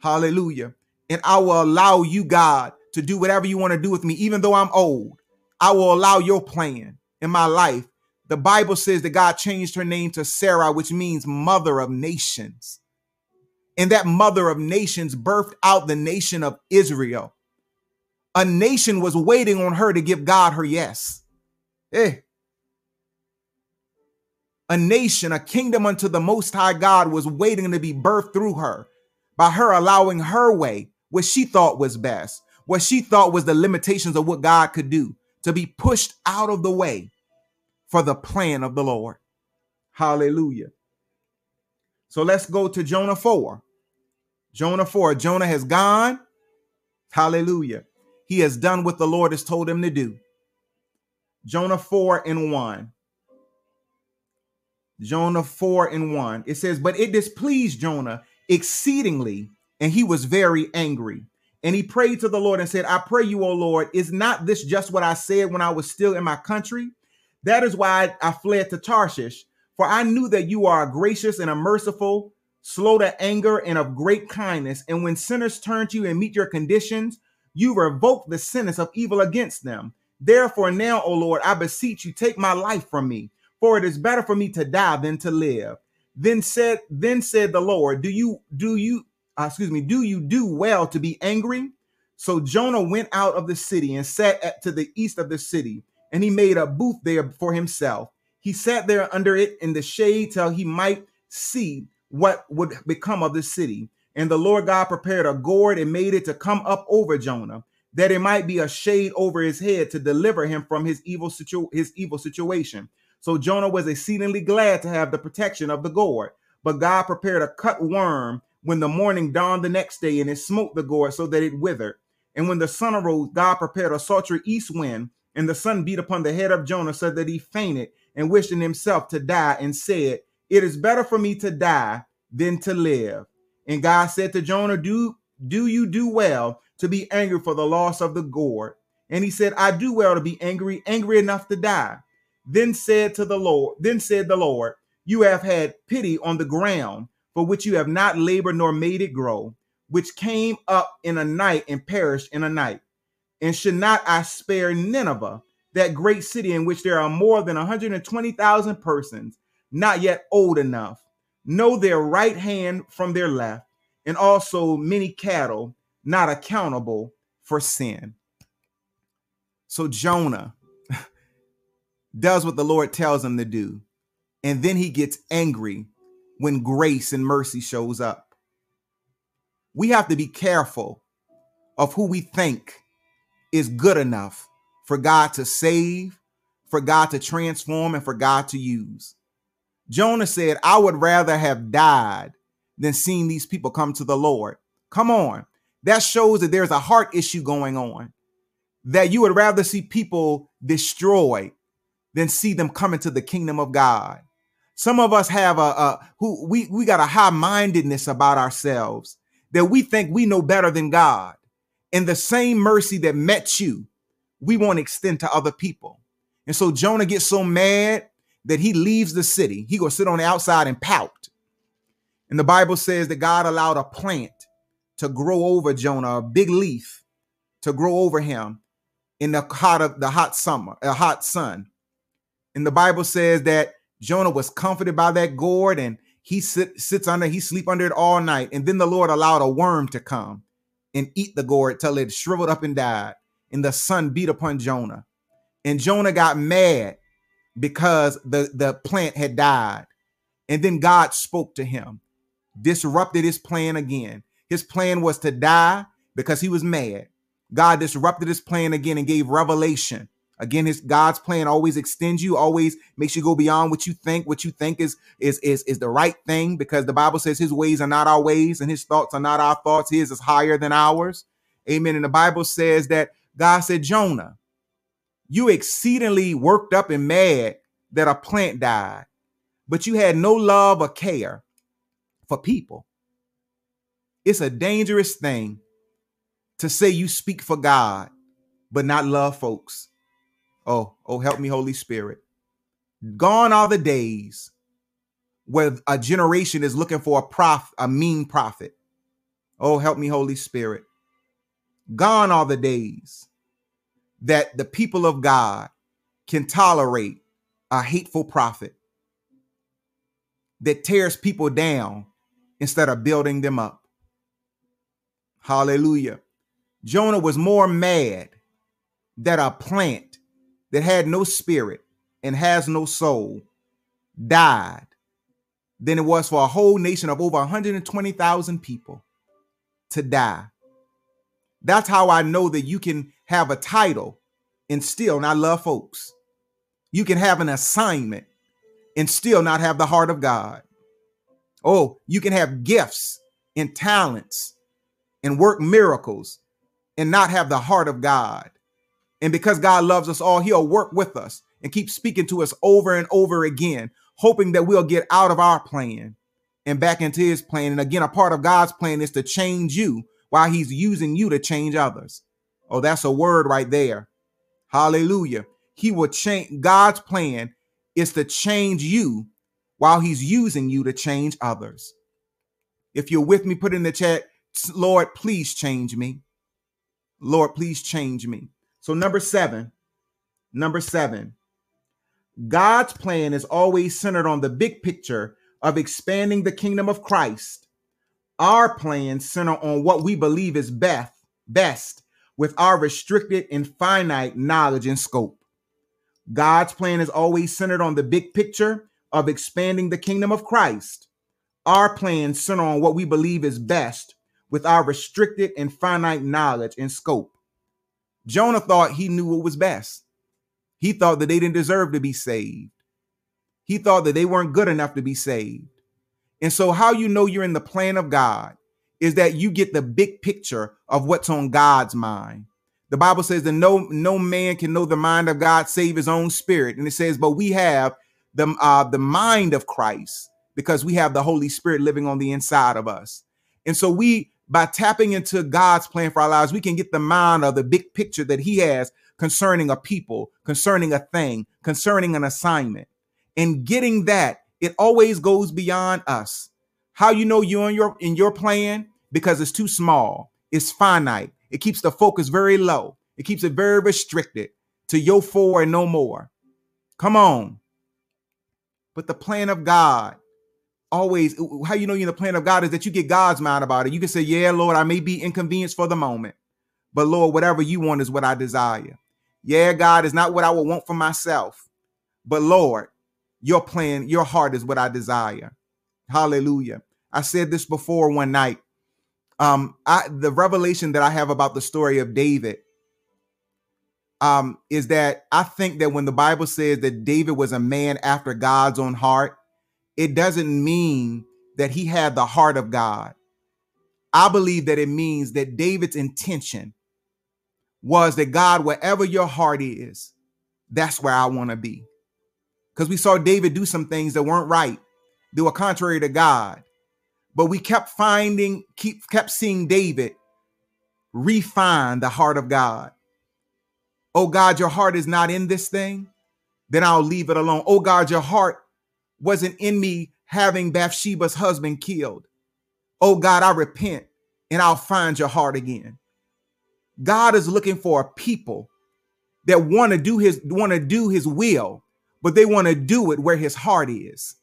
Hallelujah. And I will allow you, God, to do whatever you want to do with me, even though I'm old. I will allow your plan in my life the Bible says that God changed her name to Sarah, which means mother of nations. And that mother of nations birthed out the nation of Israel. A nation was waiting on her to give God her yes. Eh. A nation, a kingdom unto the Most High God was waiting to be birthed through her by her allowing her way, what she thought was best, what she thought was the limitations of what God could do, to be pushed out of the way for the plan of the Lord. Hallelujah. So let's go to Jonah 4. Jonah 4. Jonah has gone. Hallelujah. He has done what the Lord has told him to do. Jonah 4 and 1. Jonah 4 and 1. It says, But it displeased Jonah exceedingly, and he was very angry. And he prayed to the Lord and said, I pray you, O Lord, is not this just what I said when I was still in my country? That is why I fled to Tarshish, for I knew that you are gracious and merciful, slow to anger, and of great kindness. And when sinners turn to you and meet your conditions, you revoke the sentence of evil against them. Therefore, now, O Lord, I beseech you, take my life from me, for it is better for me to die than to live. Then said, then said the Lord, Do you do you uh, excuse me, do you do well to be angry? So Jonah went out of the city and sat at, to the east of the city, and he made a booth there for himself. He sat there under it in the shade till he might see what would become of the city. And the Lord God prepared a gourd and made it to come up over Jonah, that it might be a shade over his head to deliver him from his evil situ- his evil situation. So Jonah was exceedingly glad to have the protection of the gourd. But God prepared a cut worm when the morning dawned the next day, and it smote the gourd so that it withered. And when the sun arose, God prepared a sultry east wind, and the sun beat upon the head of Jonah so that he fainted and wished in himself to die, and said, It is better for me to die than to live. And God said to Jonah, Do do you do well to be angry for the loss of the gourd? And he said, I do well to be angry, angry enough to die. Then said to the Lord, then said the Lord, You have had pity on the ground, for which you have not labored nor made it grow, which came up in a night and perished in a night. And should not I spare Nineveh, that great city in which there are more than 120,000 persons, not yet old enough, know their right hand from their left, and also many cattle not accountable for sin. So Jonah (laughs) does what the Lord tells him to do, and then he gets angry when grace and mercy shows up. We have to be careful of who we think is good enough for God to save, for God to transform, and for God to use. Jonah said, I would rather have died than seen these people come to the Lord. Come on. That shows that there's a heart issue going on. That you would rather see people destroyed than see them come into the kingdom of God. Some of us have a, a who we we got a high mindedness about ourselves that we think we know better than God. And the same mercy that met you, we want to extend to other people. And so Jonah gets so mad that he leaves the city. He go sit on the outside and pout. And the Bible says that God allowed a plant to grow over Jonah, a big leaf to grow over him in the hot of the hot summer, a hot sun. And the Bible says that Jonah was comforted by that gourd and he sit, sits under, he sleep under it all night. And then the Lord allowed a worm to come and eat the gourd till it shriveled up and died. And the sun beat upon Jonah. And Jonah got mad because the, the plant had died. And then God spoke to him, disrupted his plan again. His plan was to die because he was mad. God disrupted his plan again and gave revelation. Again, his God's plan always extends you, always makes you go beyond what you think, what you think is is is is the right thing, because the Bible says his ways are not our ways and his thoughts are not our thoughts. His is higher than ours. Amen. And the Bible says that God said, Jonah, you exceedingly worked up and mad that a plant died, but you had no love or care for people. It's a dangerous thing to say you speak for God, but not love folks. Oh, oh, help me, Holy Spirit. Gone are the days where a generation is looking for a prof, a mean prophet. Oh, help me, Holy Spirit. Gone are the days that the people of God can tolerate a hateful prophet that tears people down instead of building them up. Hallelujah. Jonah was more mad that a plant that had no spirit and has no soul died than it was for a whole nation of over 120,000 people to die. That's how I know that you can have a title and still not love folks. You can have an assignment and still not have the heart of God. Oh, you can have gifts and talents and work miracles and not have the heart of God. And because God loves us all, He'll work with us and keep speaking to us over and over again, hoping that we'll get out of our plan and back into His plan. And again, a part of God's plan is to change you while He's using you to change others. Oh, that's a word right there. Hallelujah. He will change. God's plan is to change you while He's using you to change others. If you're with me, put in the chat, Lord, please change me. Lord, please change me. So, number seven, number seven, God's plan is always centered on the big picture of expanding the kingdom of Christ, our plans center on what we believe is best, best with our restricted and finite knowledge and scope. God's plan is always centered on the big picture of expanding the kingdom of Christ. Our plans center on what we believe is best with our restricted and finite knowledge and scope. Jonah thought he knew what was best. He thought that they didn't deserve to be saved. He thought that they weren't good enough to be saved. And so, how you know you're in the plan of God is that you get the big picture of what's on God's mind. The Bible says that no no man can know the mind of God save his own spirit, and it says, but we have the uh, the mind of Christ because we have the Holy Spirit living on the inside of us. And so we by tapping into God's plan for our lives, we can get the mind of the big picture that He has concerning a people, concerning a thing, concerning an assignment. And getting that, it always goes beyond us. How you know you're in your in your plan? Because it's too small, it's finite, it keeps the focus very low, it keeps it very restricted to your four and no more. Come on. But the plan of God always how you know you're in the plan of God is that you get God's mind about it. You can say, Yeah, Lord, I may be inconvenienced for the moment, but Lord, whatever you want is what I desire. Yeah, God is not what I would want for myself, but Lord, your plan, your heart is what I desire. Hallelujah. I said this before one night. Um, I the revelation that I have about the story of David um is that I think that when the Bible says that David was a man after God's own heart, it doesn't mean that he had the heart of God. I believe that it means that David's intention was that God, wherever your heart is, that's where I want to be. Because we saw David do some things that weren't right, they were contrary to God. But we kept finding, keep kept seeing David refine the heart of God. Oh God, your heart is not in this thing, then I'll leave it alone. Oh God, your heart wasn't in me having Bathsheba's husband killed. Oh God, I repent and I'll find your heart again. God is looking for a people that want to do his want to do his will, but they want to do it where his heart is.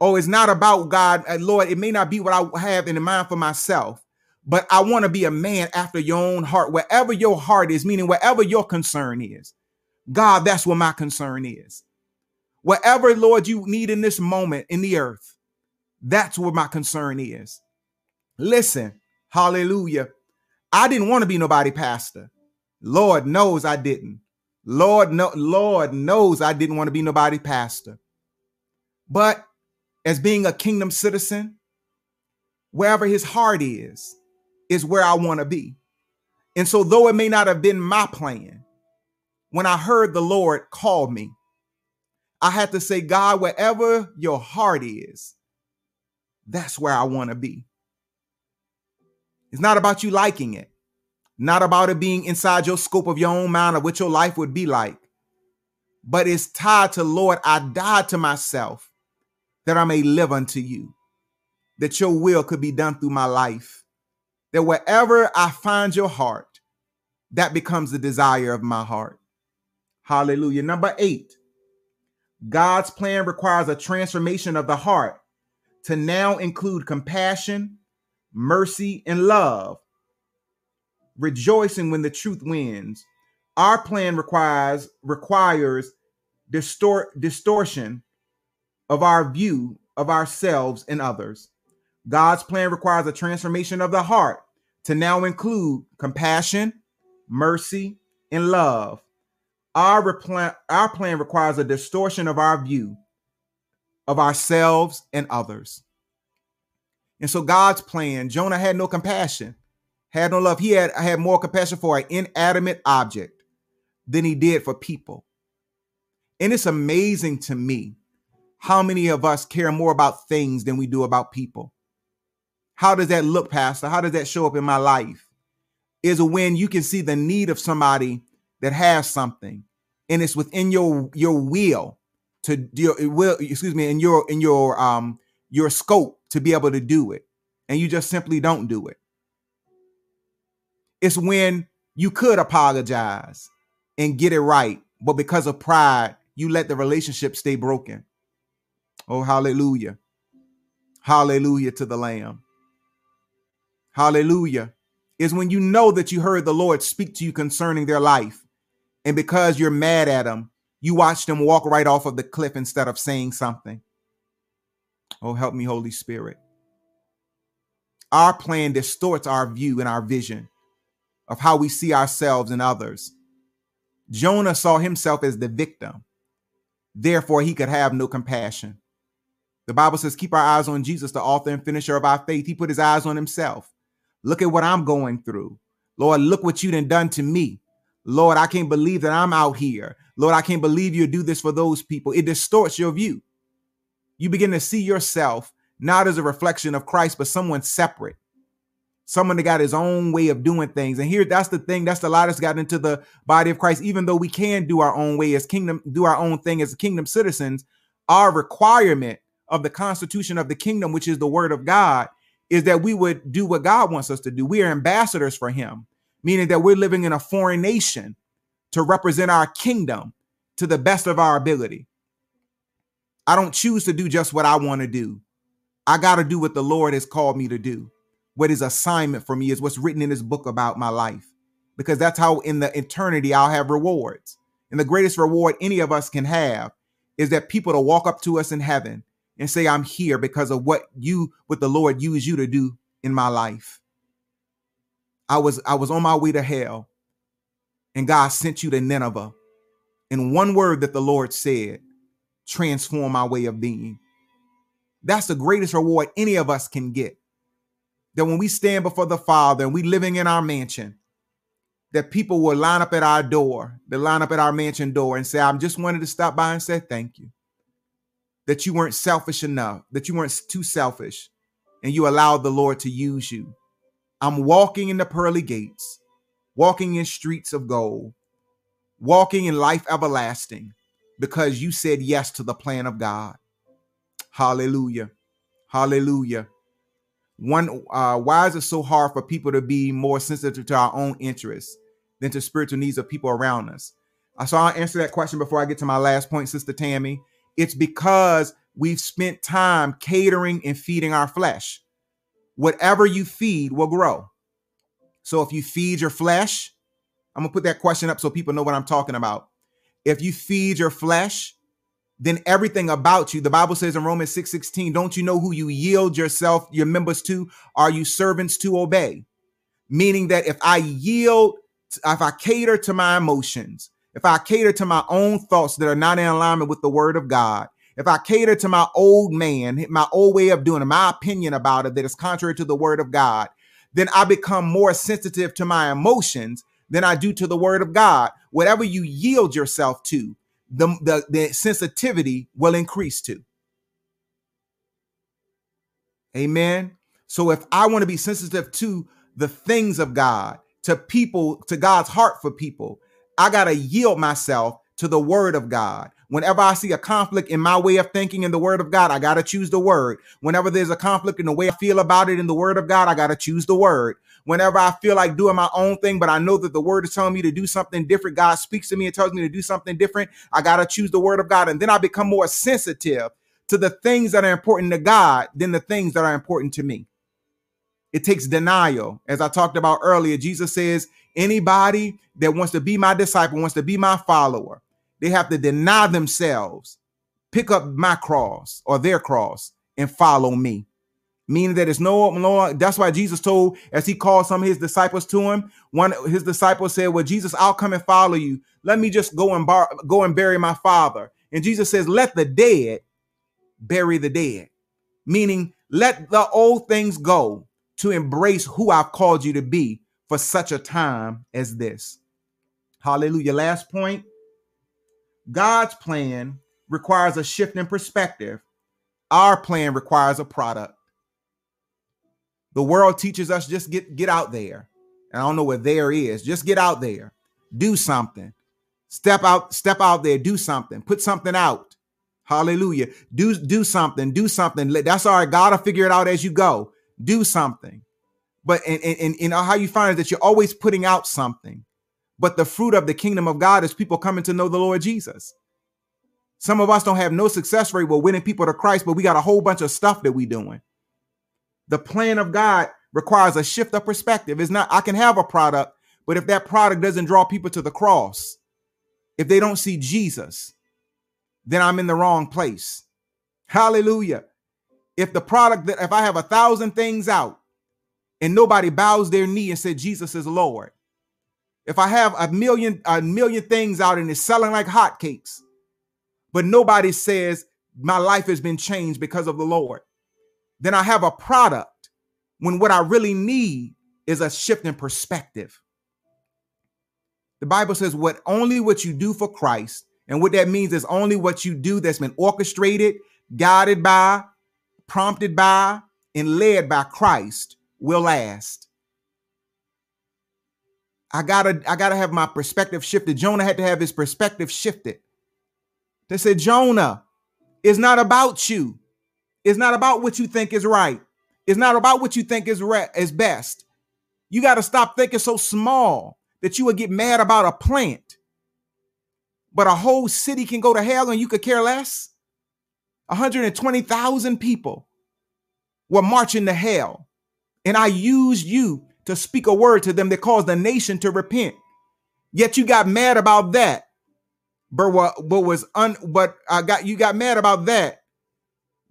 Oh, it's not about God, uh, Lord. It may not be what I have in mind for myself, but I want to be a man after your own heart, wherever your heart is, meaning wherever your concern is. God, that's what my concern is. Whatever, Lord, you need in this moment in the earth, that's where my concern is. Listen, hallelujah. I didn't want to be nobody pastor. Lord knows I didn't. Lord no, Lord knows I didn't want to be nobody pastor. But as being a kingdom citizen, wherever his heart is, is where I want to be. And so, though it may not have been my plan, when I heard the Lord call me, I had to say, God, wherever your heart is, that's where I want to be. It's not about you liking it, not about it being inside your scope of your own mind of what your life would be like, but it's tied to, Lord, I died to myself that I may live unto you, that your will could be done through my life, that wherever I find your heart, that becomes the desire of my heart. Hallelujah. Number eight, God's plan requires a transformation of the heart to now include compassion, mercy, and love, rejoicing when the truth wins. Our plan requires requires distort distortion of our view of ourselves and others. God's plan requires a transformation of the heart to now include compassion, mercy, and love, our plan, our plan requires a distortion of our view of ourselves and others. And so God's plan, Jonah had no compassion, had no love. He had had more compassion for an inanimate object than he did for people. And it's amazing to me how many of us care more about things than we do about people. How does that look, Pastor? How does that show up in my life? Is when you can see the need of somebody that has something and it's within your your will to your will excuse me in your in your um your scope to be able to do it and you just simply don't do it it's when you could apologize and get it right but because of pride you let the relationship stay broken oh hallelujah Hallelujah to the Lamb. Hallelujah. Is when you know that you heard the Lord speak to you concerning their life. And because you're mad at them, you watch them walk right off of the cliff instead of saying something. Oh, help me, Holy Spirit. Our plan distorts our view and our vision of how we see ourselves and others. Jonah saw himself as the victim. Therefore, he could have no compassion. The Bible says, Keep our eyes on Jesus, the author and finisher of our faith. He put his eyes on himself. Look at what I'm going through. Lord, look what you done done to me. Lord, I can't believe that I'm out here. Lord, I can't believe you do this for those people. It distorts your view. You begin to see yourself not as a reflection of Christ, but someone separate someone that got his own way of doing things. And here, that's the thing. That's the lot that's gotten into the body of Christ. Even though we can do our own way as kingdom, do our own thing as kingdom citizens, our requirement of the constitution of the kingdom, which is the word of God, is that we would do what God wants us to do. We are ambassadors for him, meaning that we're living in a foreign nation to represent our kingdom to the best of our ability. I don't choose to do just what I want to do. I got to do what the Lord has called me to do what his assignment for me is, what's written in his book about my life. Because that's how in the eternity I'll have rewards. And the greatest reward any of us can have is that people to walk up to us in heaven and say, I'm here because of what you, what the Lord used you to do in my life. I was I was on my way to hell, and God sent you to Nineveh. And one word that the Lord said transform my way of being. That's the greatest reward any of us can get that when we stand before the Father and we living in our mansion, that people will line up at our door, they line up at our mansion door and say, I just wanted to stop by and say thank you. That you weren't selfish enough, that you weren't too selfish, and you allowed the Lord to use you. I'm walking in the pearly gates, walking in streets of gold, walking in life everlasting because you said yes to the plan of God. Hallelujah. Hallelujah. One, uh, why is it so hard for people to be more sensitive to our own interests than to spiritual needs of people around us? Uh, so I'll answer that question before I get to my last point, Sister Tammy. It's because we've spent time catering and feeding our flesh. Whatever you feed will grow. So if you feed your flesh, I'm gonna put that question up so people know what I'm talking about. If you feed your flesh, then everything about you, the Bible says in Romans 6 16, don't you know who you yield yourself, your members to? Are you servants to obey? Meaning that if I yield, if I cater to my emotions, if I cater to my own thoughts that are not in alignment with the word of God, if I cater to my old man, my old way of doing it, my opinion about it that is contrary to the word of God, then I become more sensitive to my emotions than I do to the word of God. Whatever you yield yourself to, the, the, the sensitivity will increase to. Amen. So if I want to be sensitive to the things of God, to people, to God's heart for people, I got to yield myself to the word of God. Whenever I see a conflict in my way of thinking in the word of God, I got to choose the word. Whenever there's a conflict in the way I feel about it in the word of God, I got to choose the word whenever I feel like doing my own thing, but I know that the word is telling me to do something different. God speaks to me and tells me to do something different. I got to choose the word of God. And then I become more sensitive to the things that are important to God than the things that are important to me. It takes denial. As I talked about earlier, Jesus says, anybody that wants to be my disciple, wants to be my follower, they have to deny themselves, pick up my cross or their cross, and follow me. Meaning that it's no, no that's why jesus told as he called some of his disciples to him one of his disciples said well jesus i'll come and follow you. Let me just go and bar, go and bury my father. And jesus says let the dead bury the dead. Meaning let the old things go to embrace who i've called you to be for such a time as this. Hallelujah. Last point god's plan requires a shift in perspective our plan requires a product the world teaches us just get get out there. And I don't know what there is. Just get out there. Do something. Step out, step out there, do something. Put something out. Hallelujah. Do do something. Do something. That's all right. God will figure it out as you go. Do something. But and, and, and how you find it that you're always putting out something. But the fruit of the kingdom of God is people coming to know the Lord Jesus. Some of us don't have no success rate with winning people to Christ, but we got a whole bunch of stuff that we doing. The plan of God requires a shift of perspective. It's not, I can have a product, but if that product doesn't draw people to the cross, if they don't see Jesus, then I'm in the wrong place. Hallelujah. If the product that if I have a thousand things out and nobody bows their knee and said Jesus is Lord, if I have a million a million things out and it's selling like hotcakes, but nobody says my life has been changed because of the Lord, then I have a product when what I really need is a shift in perspective. The Bible says what only what you do for Christ, and what that means is only what you do that's been orchestrated, guided by, prompted by, and led by Christ will last. I gotta, I gotta have my perspective shifted. Jonah had to have his perspective shifted. They said, Jonah, it's not about you. It's not about what you think is right. It's not about what you think is re- is best. You got to stop thinking so small that you would get mad about a plant. But a whole city can go to hell and you could care less. 120,000 people were marching to hell. And I used you to speak a word to them that caused the nation to repent. Yet you got mad about that. But what, what was un but I got you got mad about that,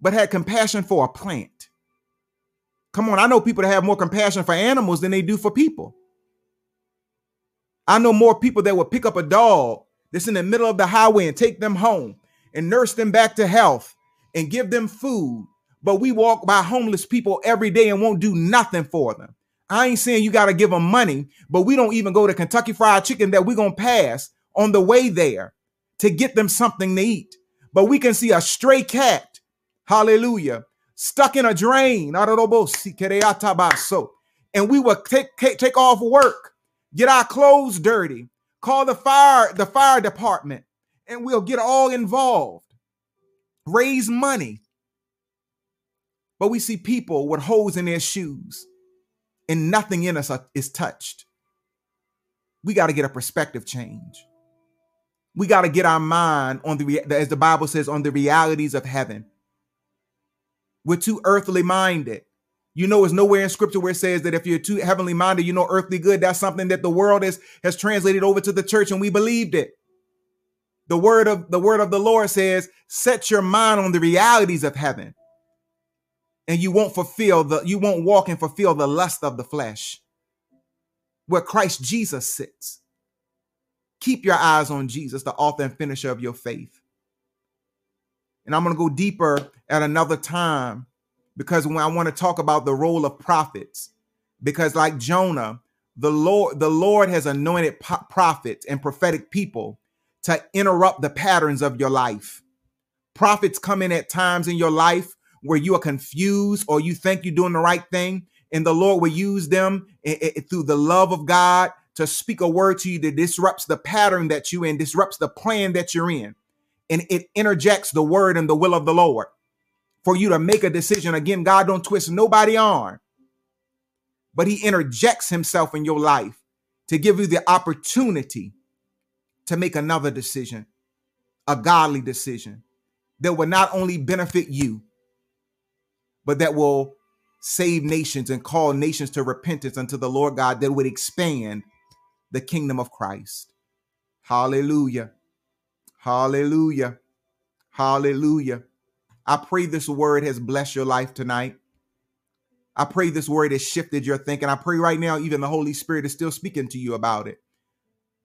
but had compassion for a plant. Come on, I know people that have more compassion for animals than they do for people. I know more people that will pick up a dog that's in the middle of the highway and take them home and nurse them back to health and give them food. But we walk by homeless people every day and won't do nothing for them. I ain't saying you got to give them money, but we don't even go to Kentucky Fried Chicken that we're going to pass on the way there to get them something to eat. But we can see a stray cat, hallelujah, stuck in a drain, and we will take, take, take off work, get our clothes dirty, call the fire, the fire department, and we'll get all involved, raise money. But we see people with holes in their shoes and nothing in us is touched. We got to get a perspective change. We got to get our mind on the, as the Bible says, on the realities of heaven. We're too earthly minded. You know, it's nowhere in scripture where it says that if you're too heavenly minded, you no earthly good. That's something that the world has, has translated over to the church and we believed it. The word of the word of the Lord says, set your mind on the realities of heaven. And you won't fulfill the, you won't walk and fulfill the lust of the flesh where Christ Jesus sits. Keep your eyes on Jesus, the author and finisher of your faith. And I'm going to go deeper at another time because when I want to talk about the role of prophets, because like Jonah, the Lord, the Lord has anointed po- prophets and prophetic people to interrupt the patterns of your life. Prophets come in at times in your life where you are confused or you think you're doing the right thing, and the Lord will use them eh, eh, eh, through the love of God to speak a word to you that disrupts the pattern that you're in, disrupts the plan that you're in, and it interjects the word and the will of the Lord for you to make a decision. Again, God don't twist nobody on, but He interjects Himself in your life to give you the opportunity to make another decision, a godly decision that will not only benefit you, but that will save nations and call nations to repentance unto the Lord God that would expand the kingdom of Christ. Hallelujah. Hallelujah. Hallelujah. I pray this word has blessed your life tonight. I pray this word has shifted your thinking. I pray right now, even the Holy Spirit is still speaking to you about it.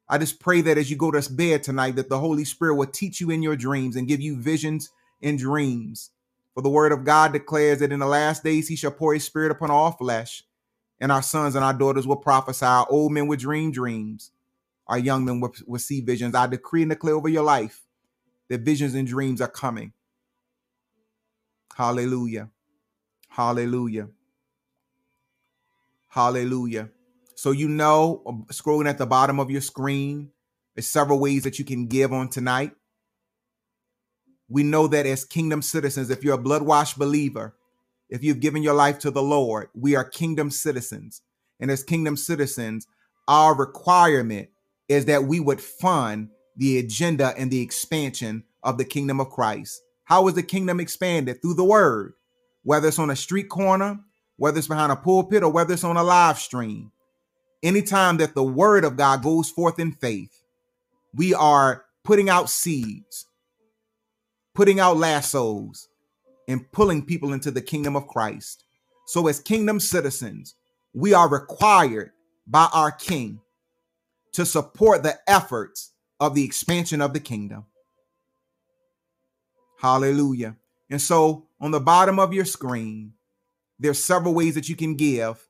I just pray that as you go to bed tonight, that the Holy Spirit will teach you in your dreams and give you visions and dreams. For the word of God declares that in the last days he shall pour his spirit upon all flesh and our sons and our daughters will prophesy. Our old men will dream dreams. Our young men will, will see visions. I decree and declare over your life that visions and dreams are coming. Hallelujah. Hallelujah. Hallelujah. So you know, um, scrolling at the bottom of your screen, there's several ways that you can give on tonight. We know that as kingdom citizens, if you're a blood washed believer, if you've given your life to the Lord, we are kingdom citizens. And as kingdom citizens, our requirement is that we would fund the agenda and the expansion of the kingdom of Christ. How is the kingdom expanded? Through the word, whether it's on a street corner, whether it's behind a pulpit or whether it's on a live stream. Anytime that the word of God goes forth in faith, we are putting out seeds, putting out lassos, and pulling people into the kingdom of Christ. So, as kingdom citizens, we are required by our king to support the efforts of the expansion of the kingdom. Hallelujah. And so, on the bottom of your screen, there's several ways that you can give.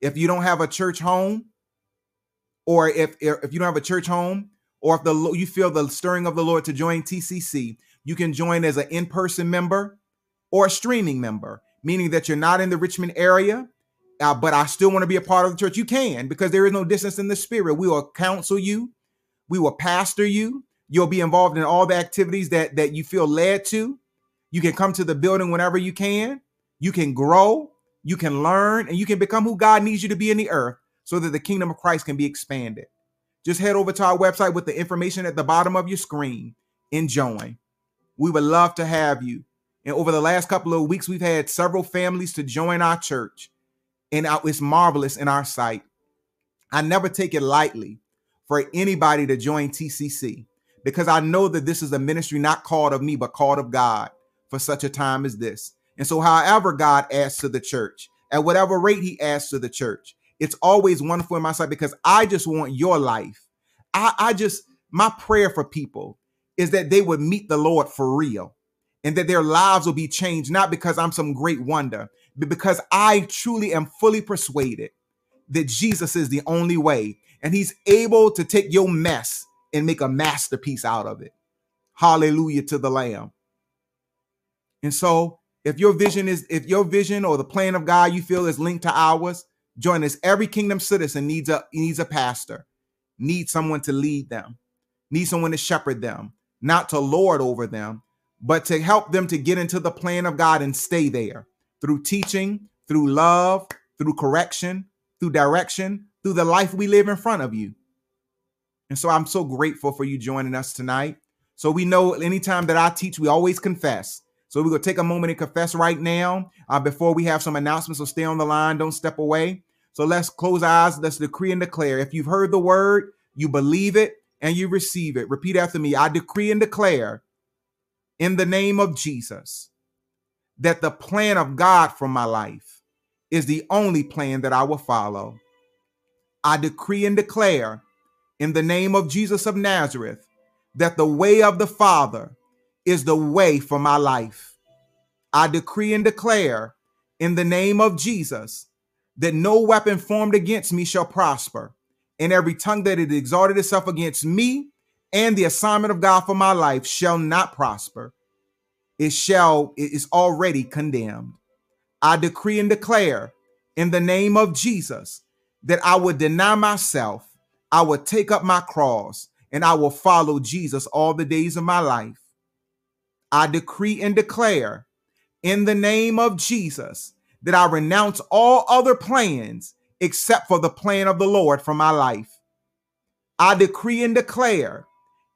If you don't have a church home, or if if you don't have a church home, or if the you feel the stirring of the Lord to join TCC, you can join as an in-person member or a streaming member, meaning that you're not in the Richmond area, uh, but I still want to be a part of the church. You can because there is no distance in the spirit. We will counsel you, we will pastor you. You'll be involved in all the activities that that you feel led to. You can come to the building whenever you can. You can grow, you can learn, and you can become who God needs you to be in the earth so that the kingdom of Christ can be expanded. Just head over to our website with the information at the bottom of your screen and join. We would love to have you. And over the last couple of weeks, we've had several families to join our church, and it's marvelous in our sight. I never take it lightly for anybody to join TCC because I know that this is a ministry not called of me, but called of God for such a time as this. And so, however, God adds to the church, at whatever rate He adds to the church, it's always wonderful in my sight because I just want your life. I, I just, my prayer for people is that they would meet the Lord for real and that their lives will be changed, not because I'm some great wonder, but because I truly am fully persuaded that Jesus is the only way and He's able to take your mess and make a masterpiece out of it. Hallelujah to the Lamb. And so, if your vision is, if your vision or the plan of God you feel is linked to ours, join us. Every kingdom citizen needs a needs a pastor, needs someone to lead them, needs someone to shepherd them, not to lord over them, but to help them to get into the plan of God and stay there through teaching, through love, through correction, through direction, through the life we live in front of you. And so I'm so grateful for you joining us tonight. So we know anytime that I teach, we always confess. So we're going to take a moment and confess right now uh, before we have some announcements. So stay on the line, don't step away. So let's close eyes. Let's decree and declare. If you've heard the word, you believe it and you receive it. Repeat after me. I decree and declare in the name of Jesus that the plan of God for my life is the only plan that I will follow. I decree and declare in the name of Jesus of Nazareth that the way of the Father is the way for my life. I decree and declare in the name of Jesus that no weapon formed against me shall prosper, and every tongue that it exalted itself against me and the assignment of God for my life shall not prosper. It shall, it is already condemned. I decree and declare in the name of Jesus that I would deny myself, I would take up my cross, and I will follow Jesus all the days of my life. I decree and declare in the name of Jesus that I renounce all other plans except for the plan of the Lord for my life. I decree and declare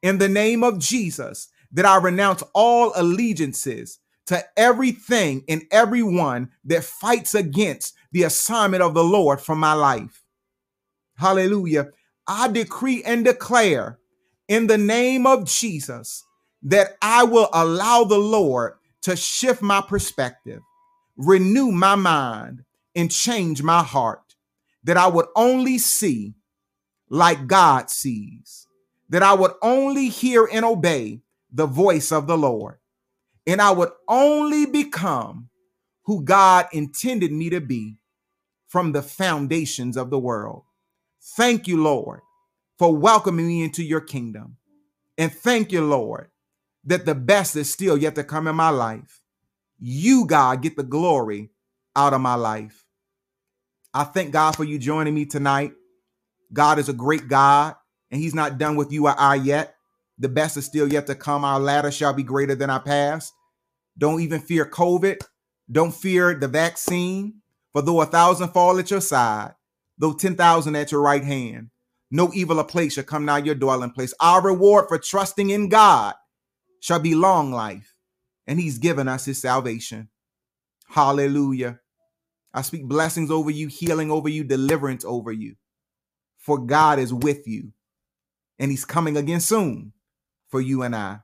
in the name of Jesus that I renounce all allegiances to everything and everyone that fights against the assignment of the Lord for my life. Hallelujah. I decree and declare in the name of Jesus that I will allow the Lord to shift my perspective, renew my mind, and change my heart, that I would only see like God sees, that I would only hear and obey the voice of the Lord, and I would only become who God intended me to be from the foundations of the world. Thank you, Lord, for welcoming me into your kingdom. And thank you, Lord, that the best is still yet to come in my life. You, God, get the glory out of my life. I thank God for you joining me tonight. God is a great God, and He's not done with you or I yet. The best is still yet to come. Our latter shall be greater than our past. Don't even fear COVID. Don't fear the vaccine. For though a thousand fall at your side, though 10,000 at your right hand, no evil or place shall come nigh your dwelling place. Our reward for trusting in God shall be long life, and he's given us his salvation. Hallelujah. I speak blessings over you, healing over you, deliverance over you. For God is with you, and He's coming again soon for you and I.